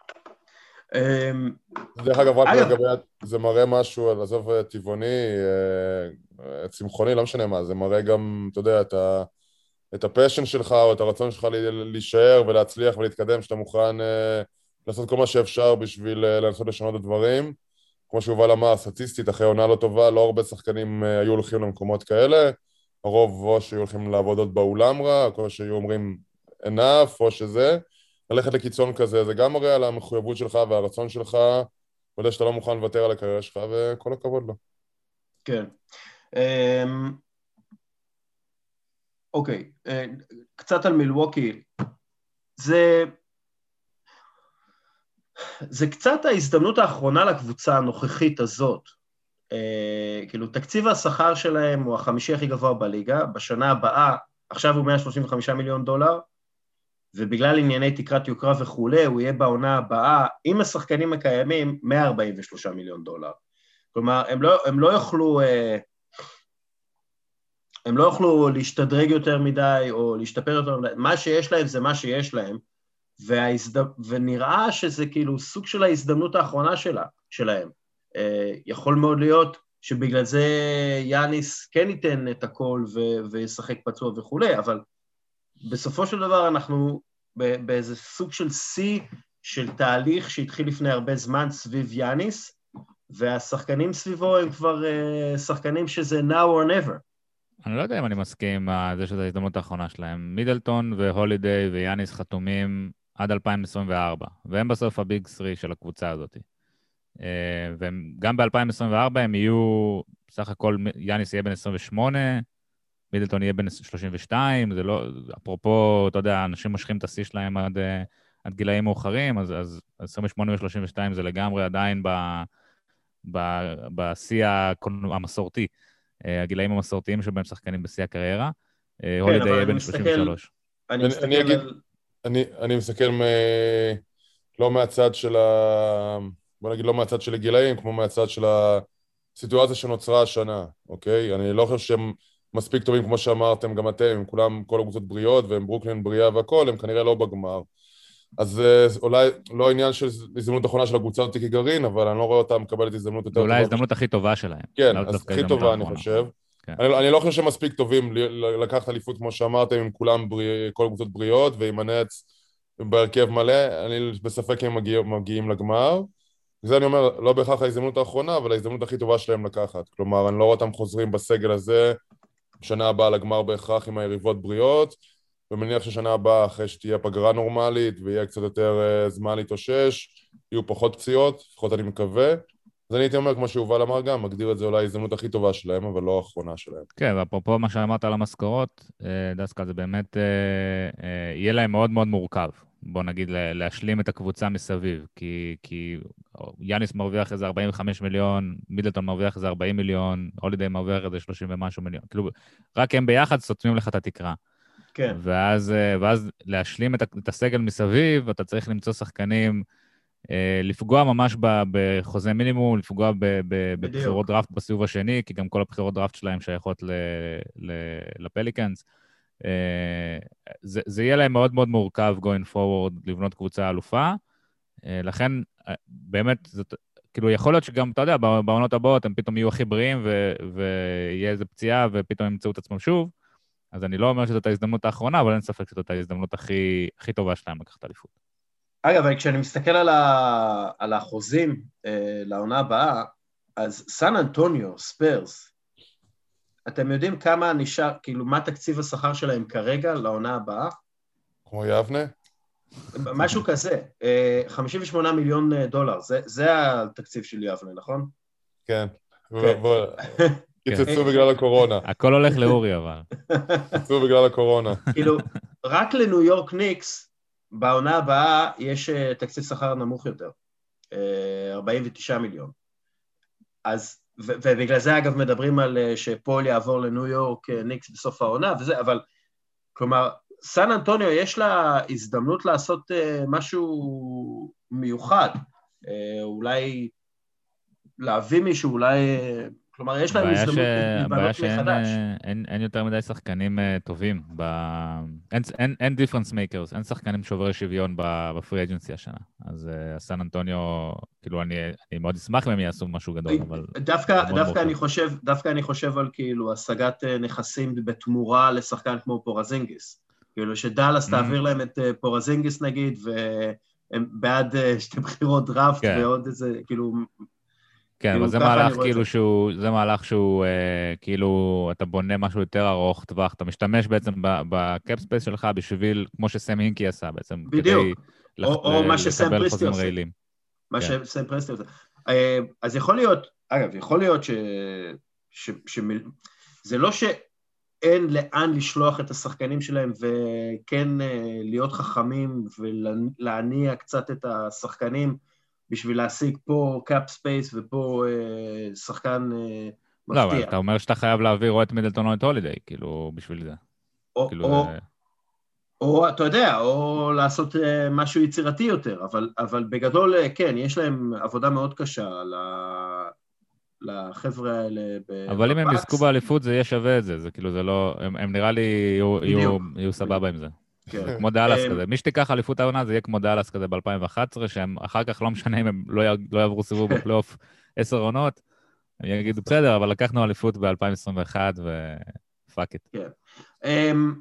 אמ, דרך אגב, רק לגבי, זה מראה משהו, על עזוב טבעוני, אה, צמחוני, לא משנה מה, זה מראה גם, אתה יודע, את, ה, את הפשן שלך או את הרצון שלך להישאר ולהצליח ולהתקדם, שאתה מוכן uh, לעשות כל מה שאפשר בשביל uh, לנסות לשנות את הדברים. כמו שיובל אמר, סטטיסטית, אחרי עונה לא טובה, לא הרבה שחקנים uh, היו הולכים למקומות כאלה. הרוב או שהיו הולכים לעבוד עוד באולם רק, או שהיו אומרים enough, או שזה. ללכת לקיצון כזה, זה גם מראה על המחויבות שלך והרצון שלך, וזה שאתה לא מוכן לוותר על הקריירה שלך, וכל הכבוד לו. כן. אמ, אוקיי, אה, קצת על מילווקי. זה... זה קצת ההזדמנות האחרונה לקבוצה הנוכחית הזאת. Uh, כאילו, תקציב השכר שלהם הוא החמישי הכי גבוה בליגה, בשנה הבאה, עכשיו הוא 135 מיליון דולר, ובגלל ענייני תקרת יוקרה וכולי, הוא יהיה בעונה הבאה, עם השחקנים הקיימים, 143 מיליון דולר. כלומר, הם לא, הם לא יוכלו... Uh, הם לא יוכלו להשתדרג יותר מדי או להשתפר יותר מדי, מה שיש להם זה מה שיש להם, וההזד... ונראה שזה כאילו סוג של ההזדמנות האחרונה שלה, שלהם. אה, יכול מאוד להיות שבגלל זה יאניס כן ייתן את הכל ו... וישחק פצוע וכולי, אבל בסופו של דבר אנחנו באיזה סוג של שיא של תהליך שהתחיל לפני הרבה זמן סביב יאניס, והשחקנים סביבו הם כבר uh, שחקנים שזה now or never. אני לא יודע אם אני מסכים עם זה שזו ההזדמנות האחרונה שלהם. מידלטון והולידיי ויאניס חתומים עד 2024, והם בסוף הביג 3 של הקבוצה הזאת. אה, וגם ב-2024 הם יהיו, בסך הכל יאניס יהיה בן 28, מידלטון יהיה בן 32, זה לא, אפרופו, אתה יודע, אנשים מושכים את השיא שלהם עד, אה, עד גילאים מאוחרים, אז, אז 28 ו-32 זה לגמרי עדיין בשיא המסורתי. אה, הגילאים המסורתיים שבהם שחקנים בשיא הקריירה. אה, כן, הולידי יהיה בן 33. אני, אני, אגיד, אני, אני מסתכל מ... לא מהצד של ה... בוא נגיד לא מהצד של הגילאים, כמו מהצד של הסיטואציה שנוצרה השנה, אוקיי? אני לא חושב שהם מספיק טובים כמו שאמרתם, גם אתם, הם כולם, כל הקבוצות בריאות, והם ברוקלין בריאה והכול, הם כנראה לא בגמר. אז אה, אולי לא עניין של הזדמנות אחרונה של הקבוצה הזאת כגרעין, אבל אני לא רואה אותה מקבלת הזדמנות יותר טובה. אולי ההזדמנות הכי טובה שלהם. כן, אז הכי טובה אני חושב. כן. אני, אני לא חושב שהם מספיק טובים לקחת אליפות, כמו שאמרתם, עם כולם, בריא, כל הקבוצות בריאות, ועם הנץ בהרכב מלא, אני בספק אם מגיע, מגיעים לגמר. זה אני אומר, לא בהכרח ההזדמנות האחרונה, אבל ההזדמנות הכי טובה שלהם לקחת. כלומר, אני לא רואה אותם חוזרים בסגל הזה, שנה הבאה לגמר בהכרח עם היריבות בריאות. ומניח ששנה הבאה, אחרי שתהיה פגרה נורמלית ויהיה קצת יותר uh, זמן להתאושש, יהיו פחות פציעות, לפחות אני מקווה. אז אני הייתי אומר, כמו שיובל אמר גם, מגדיר את זה אולי ההזדמנות הכי טובה שלהם, אבל לא האחרונה שלהם. כן, ואפרופו מה שאמרת על המשכורות, אה, דסקה, זה באמת אה, יהיה להם מאוד מאוד מורכב. בוא נגיד, להשלים את הקבוצה מסביב, כי, כי יאניס מרוויח איזה 45 מיליון, מידלטון מרוויח איזה 40 מיליון, הולידיי מרוויח איזה 30 ומשהו מיליון. כאילו, רק הם ביחד סותמים לך את התקרה. כן. ואז, אה, ואז להשלים את, את הסגל מסביב, אתה צריך למצוא שחקנים, אה, לפגוע ממש בחוזה מינימום, לפגוע בבחירות דראפט בסיבוב השני, כי גם כל הבחירות דראפט שלהם שייכות ל, ל, לפליקאנס. אה, זה, זה יהיה להם מאוד מאוד מורכב going forward לבנות קבוצה אלופה. לכן, באמת, זאת, כאילו, יכול להיות שגם, אתה יודע, בעונות הבאות הם פתאום יהיו הכי בריאים ויהיה איזה פציעה ופתאום ימצאו את עצמם שוב. אז אני לא אומר שזאת ההזדמנות האחרונה, אבל אין ספק שזאת ההזדמנות הכי, הכי טובה שלהם לקחת אליפות. אגב, כשאני מסתכל על, ה... על החוזים אה, לעונה הבאה, אז סן אנטוניו, ספיירס, אתם יודעים כמה נשאר, כאילו, מה תקציב השכר שלהם כרגע לעונה הבאה? כמו יבנה? משהו כזה, 58 אה, מיליון אה, דולר, זה, זה התקציב של יבנה, נכון? כן. כן. קיצצו בגלל הקורונה. הכל הולך לאורי אבל. קיצצו בגלל הקורונה. כאילו, רק לניו יורק ניקס, בעונה הבאה יש אה, תקציב שכר נמוך יותר, 49 מיליון. אז, ובגלל זה אגב מדברים על שפול יעבור לניו יורק ניקס בסוף העונה וזה, אבל כלומר, סן אנטוניו יש לה הזדמנות לעשות uh, משהו מיוחד, אולי להביא מישהו, אולי... כלומר, יש להם הזדמנות להיבנות מחדש. אין, אין, אין יותר מדי שחקנים uh, טובים. ב... אין, אין, אין difference makers, אין שחקנים שוברי שוויון ב free agency השנה. אז uh, סן אנטוניו, כאילו, אני, אני מאוד אשמח אם הם יעשו משהו גדול, אבל... דווקא, דווקא, אני חושב, דווקא אני חושב על כאילו השגת נכסים בתמורה לשחקן כמו פורזינגיס. כאילו שדאלאס mm. תעביר להם את אה, פורזינגיס נגיד, והם בעד אה, שתי בחירות דראפט כן. ועוד איזה, כאילו... כן, כאילו, אבל זה מהלך כאילו שהוא, זה מהלך שהוא, אה, כאילו, אתה בונה משהו יותר ארוך טווח, אתה משתמש בעצם ב cap space שלך בשביל, כמו שסם הינקי עשה בעצם, בדיוק. כדי או, לח, או מה שסם פריסטי עושה. רעילים. מה כן. שסם פריסטי עושה. אה, אז יכול להיות, אגב, יכול להיות ש... ש, ש, זה לא ש... אין לאן לשלוח את השחקנים שלהם וכן אה, להיות חכמים ולהניע קצת את השחקנים בשביל להשיג פה cap space ופה אה, שחקן אה, מפתיע. לא, אבל אתה אומר שאתה חייב להעביר או את מידלטון או את הולידיי, כאילו, בשביל זה. או, כאילו או, זה... או, אתה יודע, או לעשות משהו יצירתי יותר, אבל, אבל בגדול, כן, יש להם עבודה מאוד קשה על, ה, לחבר'ה האלה בבקס. אבל אם הם יזכו באליפות זה יהיה שווה את זה, זה כאילו, זה לא... הם, הם נראה לי יהיו, יהיו, יהיו סבבה עם זה. כן. כמו דאלאס אמ, כזה. מי שתיקח אליפות העונה זה יהיה כמו דאלאס כזה ב-2011, שהם אחר כך לא משנה אם הם לא, לא יעברו סיבוב בפלייאוף (laughs) עשר עונות, הם יגידו בסדר, אבל לקחנו אליפות ב-2021 ו fuck it. כן. אמ,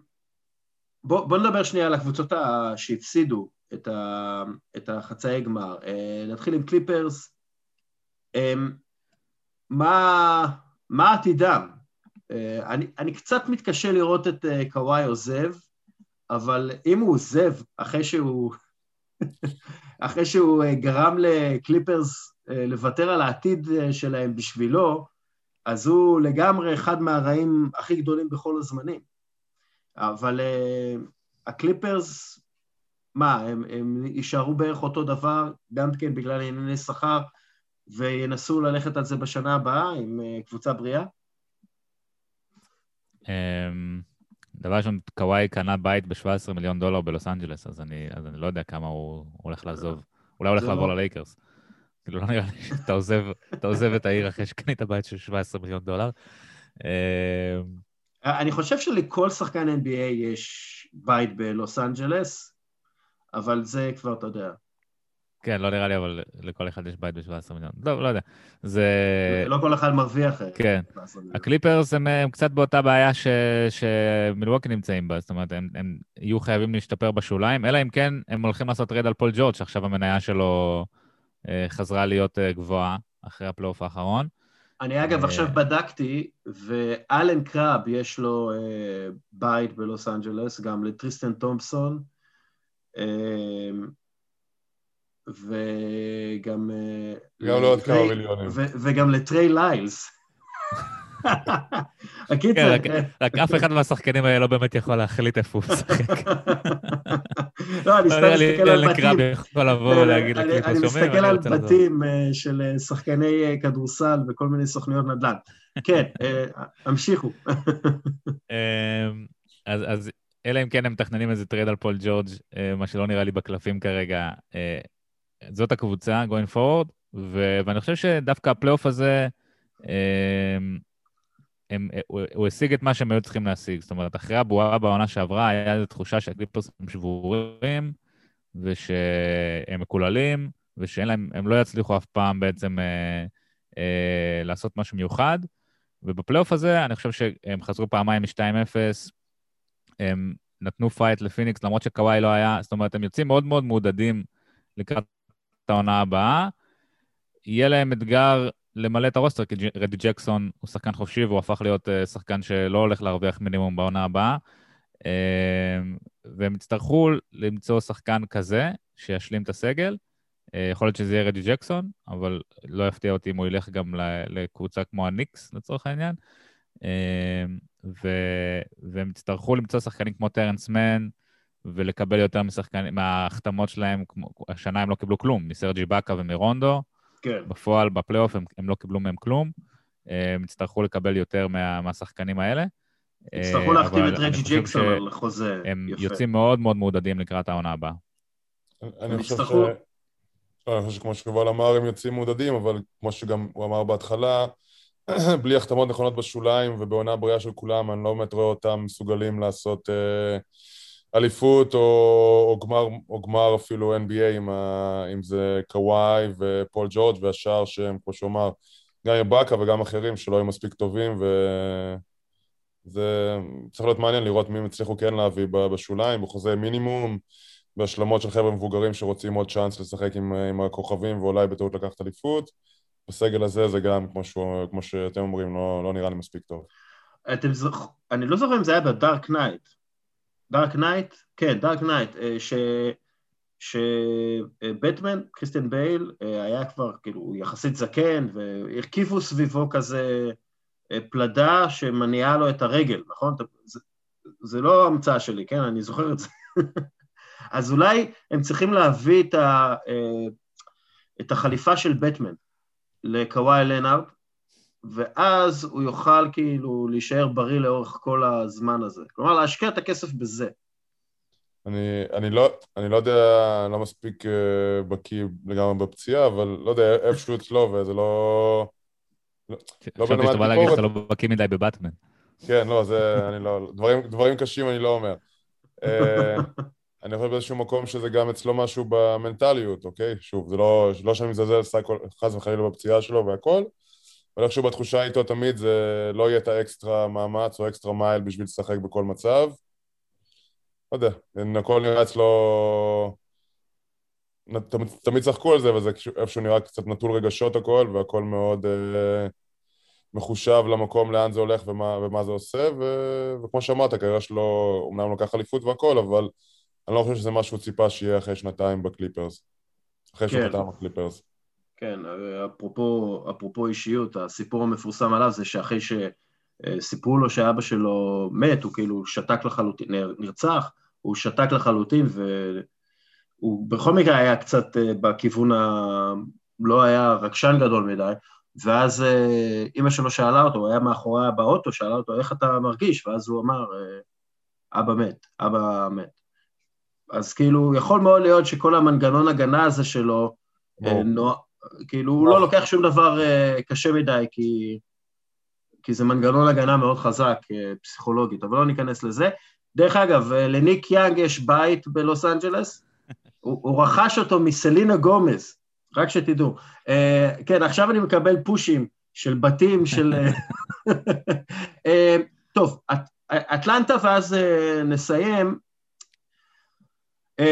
בוא, בוא נדבר שנייה על הקבוצות שהפסידו את, ה, את החצאי גמר. אה, נתחיל עם קליפרס. אמ, מה, מה עתידם? אה, אני, אני קצת מתקשה לראות את אה, קוואי עוזב, אבל אם הוא עוזב אחרי שהוא, (laughs) אחרי שהוא אה, גרם לקליפרס לוותר על העתיד שלהם בשבילו, אז הוא לגמרי אחד מהרעים הכי גדולים בכל הזמנים. אבל הקליפרס, מה, הם, הם יישארו בערך אותו דבר, גם כן בגלל ענייני שכר, וינסו ללכת על זה בשנה הבאה עם אה, קבוצה בריאה? אמ, דבר ראשון, קוואי קנה בית ב-17 מיליון דולר בלוס אנג'לס, אז אני, אז אני לא יודע כמה הוא הולך לעזוב. אולי הוא הולך לעבור לא- ללייקרס. כאילו, לא נראה לי שאתה עוזב, עוזב את העיר אחרי שקנית בית של 17 מיליון דולר. אמ, אני חושב שלכל שחקן NBA יש בית בלוס אנג'לס, אבל זה כבר, אתה יודע, כן, לא נראה לי, אבל לכל אחד יש בית ב-17 מיליון. לא, לא יודע. זה... לא כל אחד מרוויח. אה, כן. הקליפרס הם, הם קצת באותה בעיה ש... שמילווקי נמצאים בה, זאת אומרת, הם, הם יהיו חייבים להשתפר בשוליים, אלא אם כן הם הולכים לעשות טרייד על פול ג'ורג', שעכשיו המניה שלו אה, חזרה להיות אה, גבוהה אחרי הפלייאוף האחרון. אני אגב עכשיו בדקתי, ואלן קראב יש לו בית בלוס אנג'לס, גם לטריסטן תומפסון. וגם... אה, גם לעוד כמה מיליונים. וגם לטריי ליילס. הקיצר... כן, רק אף אחד מהשחקנים האלה לא באמת יכול להחליט איפה הוא (laughs) משחק. לא, אני סתם מסתכל על בתים. יכול לבוא ולהגיד לקליפר שומר. אני מסתכל על בתים אה, של אה, שחקני כדורסל וכל מיני סוכניות נדל"ן. כן, המשיכו. (laughs) אז אלא אם כן הם מתכננים איזה טרייד על פול ג'ורג', מה שלא נראה לי בקלפים כרגע, זאת הקבוצה, going forward, ו- ואני חושב שדווקא הפלייאוף הזה, הם, הם, הוא, הוא השיג את מה שהם היו צריכים להשיג. זאת אומרת, אחרי הבועה בעונה שעברה, היה איזו תחושה שהקליפרס הם שבורים, ושהם מקוללים, ושאין להם, הם לא יצליחו אף פעם בעצם אה, אה, לעשות משהו מיוחד. ובפלייאוף הזה, אני חושב שהם חזרו פעמיים מ-2-0, הם נתנו פייט לפיניקס, למרות שקוואי לא היה, זאת אומרת, הם יוצאים מאוד מאוד מעודדים לקראת העונה הבאה. יהיה להם אתגר למלא את הרוסטר, כי רג'י ג'קסון הוא שחקן חופשי והוא הפך להיות אה, שחקן שלא הולך להרוויח מינימום בעונה הבאה. אה, והם יצטרכו למצוא שחקן כזה שישלים את הסגל. Uh, יכול להיות שזה יהיה רדי ג'קסון, אבל לא יפתיע אותי אם הוא ילך גם לקבוצה כמו הניקס, לצורך העניין. ו... והם יצטרכו למצוא שחקנים כמו טרנס מן, ולקבל יותר משחקנים, מההחתמות שלהם, כמו, השנה הם לא קיבלו כלום, מסרג'י באקה ומרונדו. כן. בפועל, בפלייאוף, הם, הם לא קיבלו מהם כלום. אה, הם יצטרכו לקבל יותר מה, מהשחקנים האלה. יצטרכו אה, להחתים את רג'י ג'קסון על חוזה יפה. הם יוצאים מאוד מאוד מעודדים לקראת העונה הבאה. אני חושב ש... לא, אני חושב שכמו שיובל אמר, הם יוצאים מעודדים, אבל כמו שגם הוא אמר בהתחלה, (clears throat) בלי החתמות נכונות בשוליים ובעונה בריאה של כולם, אני לא באמת רואה אותם מסוגלים לעשות אה, אליפות או, או, גמר, או גמר אפילו NBA, עם ה, אם זה קוואי ופול ג'ורג' והשאר שהם, כמו שהוא אמר, גם יבאקה וגם אחרים שלא היו מספיק טובים, וזה צריך להיות מעניין לראות מי הם הצליחו כן להביא בשוליים, בחוזה מינימום, בהשלמות של חבר'ה מבוגרים שרוצים עוד צ'אנס לשחק עם, עם הכוכבים ואולי בטעות לקחת אליפות. בסגל הזה זה גם, כמו, שהוא, כמו שאתם אומרים, לא, לא נראה לי מספיק טוב. אתם זוכ... אני לא זוכר אם זה היה ב-Dark Knight. Dark Knight? כן, Dark Knight, ש... שבטמן, קריסטיאן בייל, אה, היה כבר כאילו יחסית זקן, והרכיבו סביבו כזה אה, פלדה שמניעה לו את הרגל, נכון? זה, זה לא המצאה שלי, כן? אני זוכר את זה. (laughs) אז אולי הם צריכים להביא את, ה, אה, את החליפה של בטמן לקוואי לנארד, ואז הוא יוכל כאילו להישאר בריא לאורך כל הזמן הזה. כלומר, להשקיע את הכסף בזה. אני, אני, לא, אני לא יודע, אני לא מספיק uh, בקיא לגמרי בפציעה, אבל לא יודע, איפשהו אצלו, וזה לא... לא, לא חשבתי שאתה בא להגיד שאתה לא בקיא מדי בבטמן. כן, לא, זה, אני לא... דברים, דברים קשים אני לא אומר. Uh, אני חושב באיזשהו מקום שזה גם אצלו משהו במנטליות, אוקיי? שוב, זה לא, לא שאני מזלזל חס וחלילה בפציעה שלו והכל, אבל איכשהו בתחושה איתו תמיד זה לא יהיה את האקסטרה מאמץ או אקסטרה מייל בשביל לשחק בכל מצב. לא יודע, הכל נראה אצלו... תמיד, צחקו על זה, וזה איפשהו נראה קצת נטול רגשות הכל, והכל מאוד אה, מחושב למקום לאן זה הולך ומה, ומה זה עושה, ו, וכמו שאמרת, הקריירה שלו אומנם לוקח אליפות והכל, אבל אני לא חושב שזה מה שהוא ציפה שיהיה אחרי שנתיים בקליפרס. אחרי כן. שנתיים בקליפרס. כן, אפרופו, אפרופו אישיות, הסיפור המפורסם עליו זה שאחרי שסיפרו לו שאבא שלו מת, הוא כאילו שתק לחלוטין, נרצח, הוא שתק לחלוטין, והוא בכל מקרה היה קצת אה, בכיוון ה... לא היה רגשן גדול מדי, ואז אה, אימא שלו שאלה אותו, הוא היה מאחוריה באוטו, שאלה אותו, איך אתה מרגיש? ואז הוא אמר, אה, אבא מת, אבא מת. אז כאילו, יכול מאוד להיות שכל המנגנון הגנה הזה שלו, כאילו, הוא לא לוקח שום דבר קשה מדי, כי, כי זה מנגנון הגנה מאוד חזק, פסיכולוגית, אבל לא ניכנס לזה. דרך אגב, לניק יאנג יש בית בלוס אנג'לס, (laughs) הוא, הוא רכש אותו מסלינה גומז, רק שתדעו. אה, כן, עכשיו אני מקבל פושים של בתים של... אה, (laughs) טוב, אט, אטלנטה ואז אה, נסיים. אה,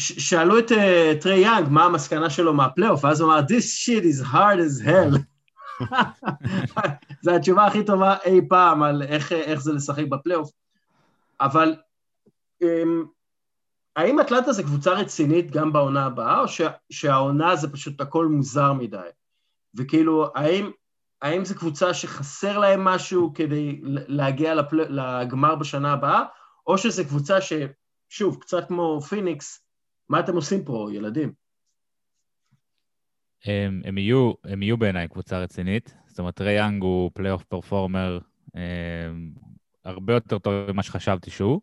שאלו את אה, טרי יאנג מה המסקנה שלו מהפלייאוף, ואז הוא אמר, This shit is hard as hell. (laughs) זו התשובה הכי טובה אי פעם על איך, איך זה לשחק בפלייאוף. אבל אמ, האם אטלנטה זה קבוצה רצינית גם בעונה הבאה, או שהעונה זה פשוט הכל מוזר מדי? וכאילו, האם, האם זו קבוצה שחסר להם משהו כדי להגיע לפל... לגמר בשנה הבאה, או שזו קבוצה ששוב, קצת כמו פיניקס, מה אתם עושים פה, ילדים? הם, הם יהיו, הם יהיו בעיניי קבוצה רצינית. זאת אומרת, טריי יאנג הוא פלייאוף performer הרבה יותר טוב ממה שחשבתי שהוא.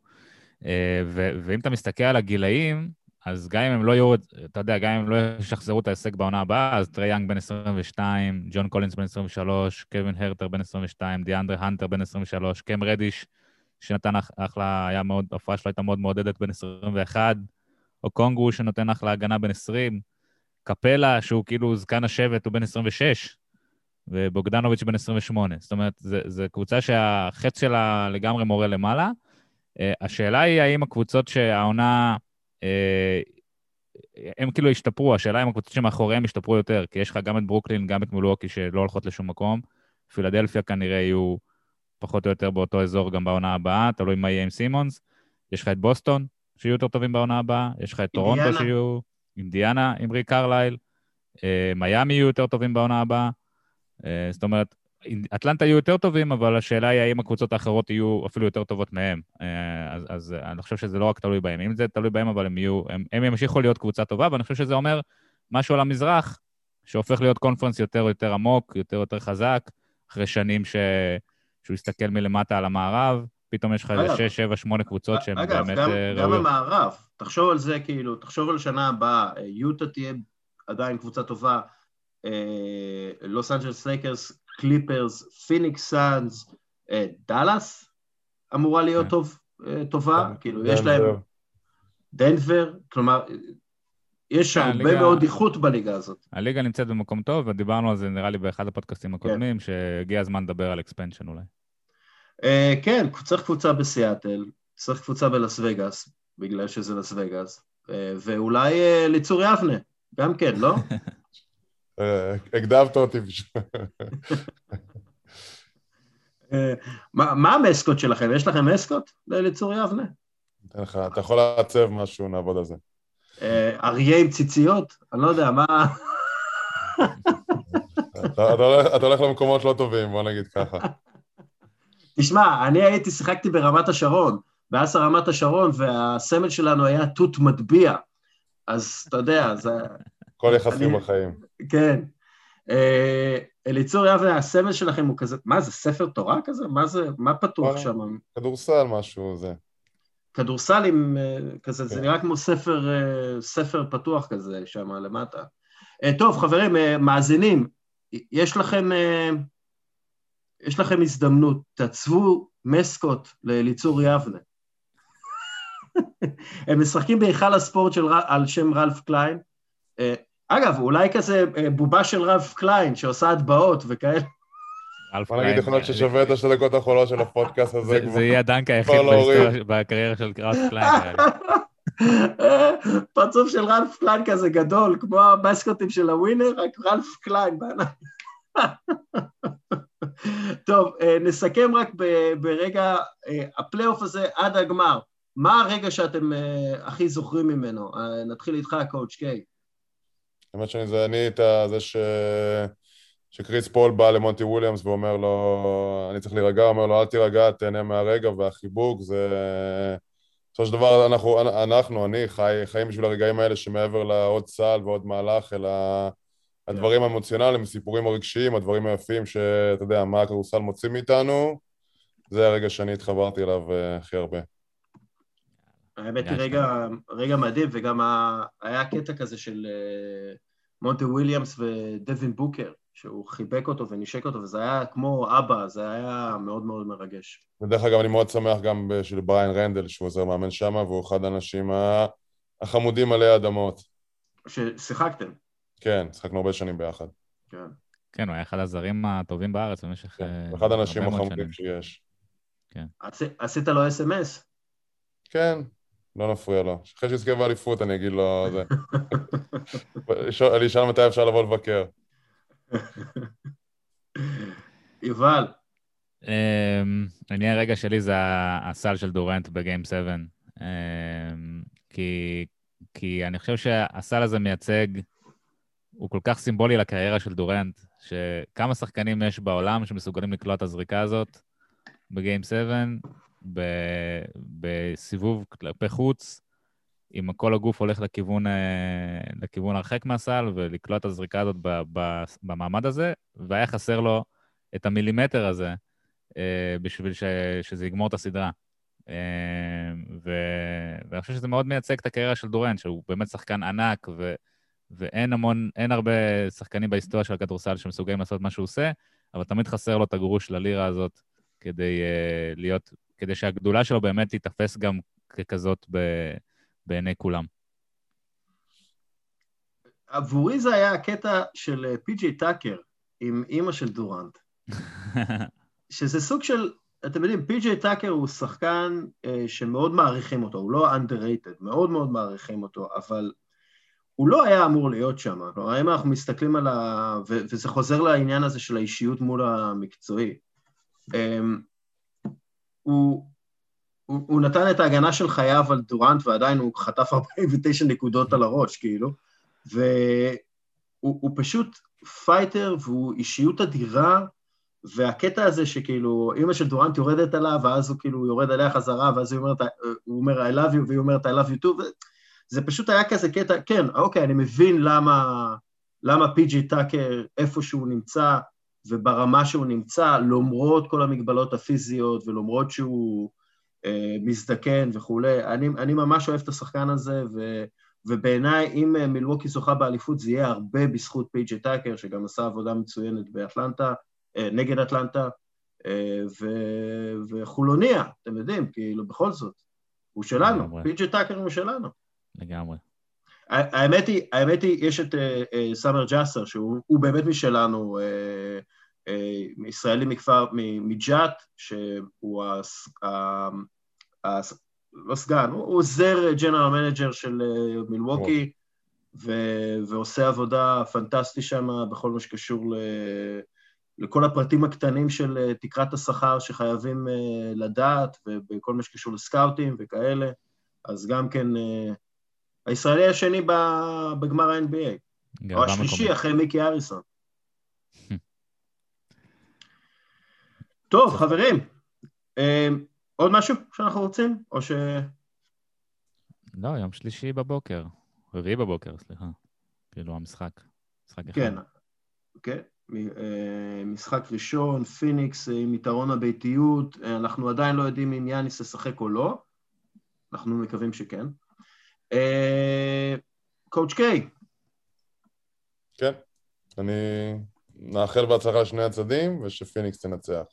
אה, ו- ואם אתה מסתכל על הגילאים, אז גם אם הם לא יהיו, אתה יודע, גם אם הם לא ישחזרו את ההישג בעונה הבאה, אז טרי יאנג בן 22, ג'ון קולינס בן 23, קווין הרטר בן 22, דיאנדרה הנטר בן 23, קם רדיש, שנתן אחלה, היה מאוד, ההופעה שלו הייתה מאוד מעודדת בן 21, או קונגו שנותן אחלה הגנה בן 20. קפלה, שהוא כאילו זקן השבט, הוא בן 26, ובוגדנוביץ' בן 28. זאת אומרת, זו קבוצה שהחץ שלה לגמרי מורה למעלה. אה, השאלה היא האם הקבוצות שהעונה, אה, הם כאילו השתפרו, השאלה אם הקבוצות שמאחוריהם השתפרו יותר, כי יש לך גם את ברוקלין, גם את מילואוקי שלא הולכות לשום מקום. פילדלפיה כנראה יהיו פחות או יותר באותו אזור גם בעונה הבאה, תלוי מה יהיה עם סימונס. יש לך את בוסטון, שיהיו יותר טובים בעונה הבאה, יש לך את טורונטו שיהיו, אינדיאנה עם ריק קרלייל, אה, מיאמי יהיו יותר טובים בעונה הבאה. אה, זאת אומרת, אטלנטה יהיו יותר טובים, אבל השאלה היא האם הקבוצות האחרות יהיו אפילו יותר טובות מהם. אה, אז, אז אני חושב שזה לא רק תלוי בהם. אם זה תלוי בהם, אבל הם יהיו, הם, הם ימשיכו להיות קבוצה טובה, ואני חושב שזה אומר משהו על המזרח, שהופך להיות conference יותר יותר עמוק, יותר יותר חזק, אחרי שנים ש... שהוא יסתכל מלמטה על המערב, פתאום יש לך איזה 6, 7, 8 קבוצות שהן באמת ראויות. אגב, גם, גם המערב, תחשוב על זה כאילו, תחשוב על שנה הבאה, יוטה תהיה עדיין קבוצה טובה, לוס אנג'לס לייקרס, קליפרס, פיניקס סאנס, דאלאס אמורה להיות כן. טוב, אה, טובה, כן, כאילו יש להם... דנבר, כלומר, יש כן, הרבה מאוד איכות בליגה הזאת. הליגה נמצאת במקום טוב, ודיברנו על זה נראה לי באחד הפודקאסטים הקודמים, שהגיע הזמן לדבר על expansion אולי. Uh, כן, צריך קבוצה בסיאטל, צריך קבוצה בלאס וגאס, בגלל שזה לאס וגאס, uh, ואולי uh, ליצור יבנה, גם כן, לא? (laughs) הקדמת אותי בשביל... מה המסקוט שלכם? יש לכם מסקוט לליצור יבנה? אתה יכול לעצב משהו, נעבוד על זה. אריה עם ציציות? אני לא יודע, מה... אתה הולך למקומות לא טובים, בוא נגיד ככה. תשמע, אני הייתי, שיחקתי ברמת השרון, באסה רמת השרון, והסמל שלנו היה תות מטביע. אז אתה יודע, זה... כל יחסים בחיים. כן. אה, אליצור יבנה, הסמל שלכם הוא כזה, מה זה, ספר תורה כזה? מה זה, מה פתוח שם? כדורסל משהו, זה. כדורסל עם אה, כזה, זה כן. נראה כמו ספר, אה, ספר פתוח כזה שם למטה. טוב, חברים, מאזינים, יש לכם... יש לכם הזדמנות, תעצבו מסקוט לאליצור יבנה. (laughs) הם משחקים בהיכל הספורט של, על שם רלף קליין. אה, אגב, אולי כזה אה, בובה של רלף קליין שעושה הטבעות וכאלה. בוא נגיד, יכול להיות ששווה את השתי דקות האחרונות של הפודקאסט הזה. זה יהיה הדנק היחיד בקריירה של רלף קליין. (laughs) פרצוף של רלף קליין כזה גדול, כמו המסקוטים של הווינר, רק רלף קליין בענק. (laughs) טוב, אה, נסכם רק ברגע, אה, הפלייאוף הזה עד הגמר. מה הרגע שאתם אה, הכי זוכרים ממנו? נתחיל איתך, קואוצ' קיי. האמת שאני זה אני את זה ש... שקריס פול בא למונטי וויליאמס ואומר לו, אני צריך להירגע, אומר לו, אל תירגע, תהנה מהרגע, והחיבוק זה... בסופו של דבר, אנחנו, אנחנו, אני, חי, חיים בשביל הרגעים האלה שמעבר לעוד סל ועוד מהלך, אלא הדברים האמוציונליים, הסיפורים הרגשיים, הדברים היפים שאתה יודע, מה הכדורסל מוציא מאיתנו, זה הרגע שאני התחברתי אליו uh, הכי הרבה. האמת היא רגע, רגע מדהים, וגם. היה קטע כזה של uh, מונטי וויליאמס ודווין בוקר, שהוא חיבק אותו ונשק אותו, וזה היה כמו אבא, זה היה מאוד מאוד מרגש. ודרך אגב, אני מאוד שמח גם של בריין רנדל, שהוא עוזר מאמן שם, והוא אחד האנשים החמודים עלי אדמות. ששיחקתם. כן, שחקנו הרבה שנים ביחד. כן. כן, הוא היה אחד הזרים הטובים בארץ במשך... כן, אה, אחד האנשים החמודים שיש. כן. עשית לו אס.אם.אס? כן, לא נפריע לו. אחרי שיזכה באליפות אני אגיד לו... (laughs) אני אשאל מתי אפשר לבוא לבקר. (laughs) יובל. אמ, אני הרגע שלי זה הסל של דורנט בגיים 7. אמ, כי אני חושב שהסל הזה מייצג הוא כל כך סימבולי לקריירה של דורנט, שכמה שחקנים יש בעולם שמסוגלים לקלוע את הזריקה הזאת בגיים 7, ב... בסיבוב כלפי חוץ, אם כל הגוף הולך לכיוון, אה, לכיוון הרחק מהסל, ולקלוע את הזריקה הזאת במעמד הזה, והיה חסר לו את המילימטר הזה אה, בשביל ש... שזה יגמור את הסדרה. אה, ו... ואני חושב שזה מאוד מייצג את הקריירה של דורנט, שהוא באמת שחקן ענק, ו... ואין המון, אין הרבה שחקנים בהיסטוריה של הכדורסל שמסוגלים לעשות מה שהוא עושה, אבל תמיד חסר לו את הגרוש ללירה הזאת כדי uh, להיות, כדי שהגדולה שלו באמת תיתפס גם ככזאת ב, בעיני כולם. עבורי זה היה הקטע של פי.ג'יי טאקר עם אימא של דורנט. (laughs) שזה סוג של, אתם יודעים, פי.ג'יי טאקר הוא שחקן אה, שמאוד מעריכים אותו, הוא לא underrated, מאוד מאוד מעריכים אותו, אבל הוא לא היה אמור להיות שם. כלומר, אם אנחנו מסתכלים על ה... ו- וזה חוזר לעניין הזה של האישיות מול המקצועי. אה, הוא, הוא, הוא נתן את ההגנה של חייו על דורנט ועדיין הוא חטף 49 נקודות על הראש, כאילו, והוא פשוט פייטר והוא אישיות אדירה, והקטע הזה שכאילו אימא של דורנט יורדת עליו, ואז הוא כאילו יורד עליה חזרה, ואז הוא אומר, הוא אומר I love you, והיא אומרת I love you too, זה פשוט היה כזה קטע, כן, אוקיי, אני מבין למה, למה פי.ג'י טאקר, איפה שהוא נמצא, וברמה שהוא נמצא, למרות כל המגבלות הפיזיות, ולמרות שהוא אה, מזדקן וכולי, אני, אני ממש אוהב את השחקן הזה, ו, ובעיניי, אם אה, מילווקי זוכה באליפות, זה יהיה הרבה בזכות פי.ג'י טאקר, שגם עשה עבודה מצוינת באטלנטה, אה, נגד אטלנטה, אה, ו, וחולוניה, אתם יודעים, כאילו, בכל זאת, הוא שלנו, פי.ג'י טאקר הוא שלנו. לגמרי. האמת היא, האמת היא, יש את uh, סאמר ג'אסר, שהוא באמת משלנו, uh, ישראלי מכפר, מג'אט, שהוא הס, uh, לא סגן, הוא עוזר ג'נרל מנג'ר של מילווקי, ו- ועושה עבודה פנטסטית שם בכל מה שקשור ל... לכל הפרטים הקטנים של תקרת השכר שחייבים לדעת, ובכל מה שקשור לסקאוטים וכאלה, אז גם כן הישראלי השני בגמר ה-NBA. או השלישי אחרי מיקי אריסון. טוב, חברים, אה, עוד משהו שאנחנו רוצים? או ש... לא, יום שלישי בבוקר. רביעי בבוקר, סליחה. כאילו המשחק. משחק אחד. כן, כן. אה, משחק ראשון, פיניקס אה, עם יתרון הביתיות, אנחנו עדיין לא יודעים אם יאניס ישחק או לא, אנחנו מקווים שכן. קואוצ' קיי. כן, אני מאחל בהצלחה לשני הצדדים ושפיניקס תנצח.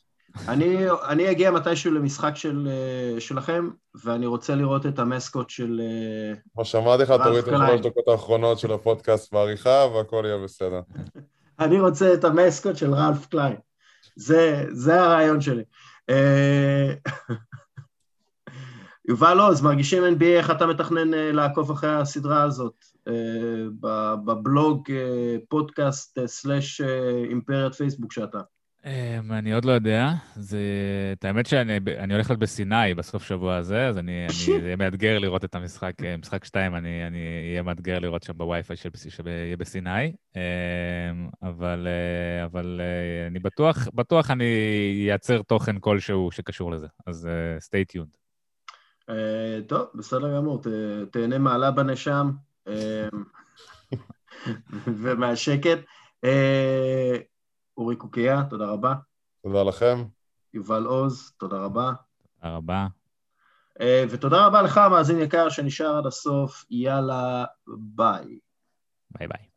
אני, אני אגיע מתישהו למשחק של, אה, שלכם, ואני רוצה לראות את המסקוט של... אה, כמו שאמרתי לך, תוריד את השלוש דקות האחרונות של הפודקאסט בעריכה, והכל יהיה בסדר. (laughs) אני רוצה את המסקוט של רלף קליין. זה, זה הרעיון שלי. (laughs) יובל עוז, מרגישים NBA, איך אתה מתכנן אה, לעקוב אחרי הסדרה הזאת? אה, בבלוג, אה, פודקאסט, סלאש אימפריית פייסבוק שאתה. אמ, אני עוד לא יודע. זה... את האמת שאני הולך להיות בסיני בסוף שבוע הזה, אז אני, אני, יהיה מאתגר לראות את המשחק, משחק 2, אני, אני אהיה מאתגר לראות שם בווי-פיי שיהיה בסיני. אמ, אבל, אבל אני בטוח, בטוח אני אייצר תוכן כלשהו שקשור לזה, אז stay tuned. Uh, טוב, בסדר גמור, ת, תהנה מהלבנה שם אה, (laughs) ומהשקט. אה, אורי קוקיה, תודה רבה. תודה לכם. יובל עוז, תודה רבה. תודה רבה. אה, ותודה רבה לך, מאזין יקר, שנשאר עד הסוף. יאללה, ביי. ביי ביי.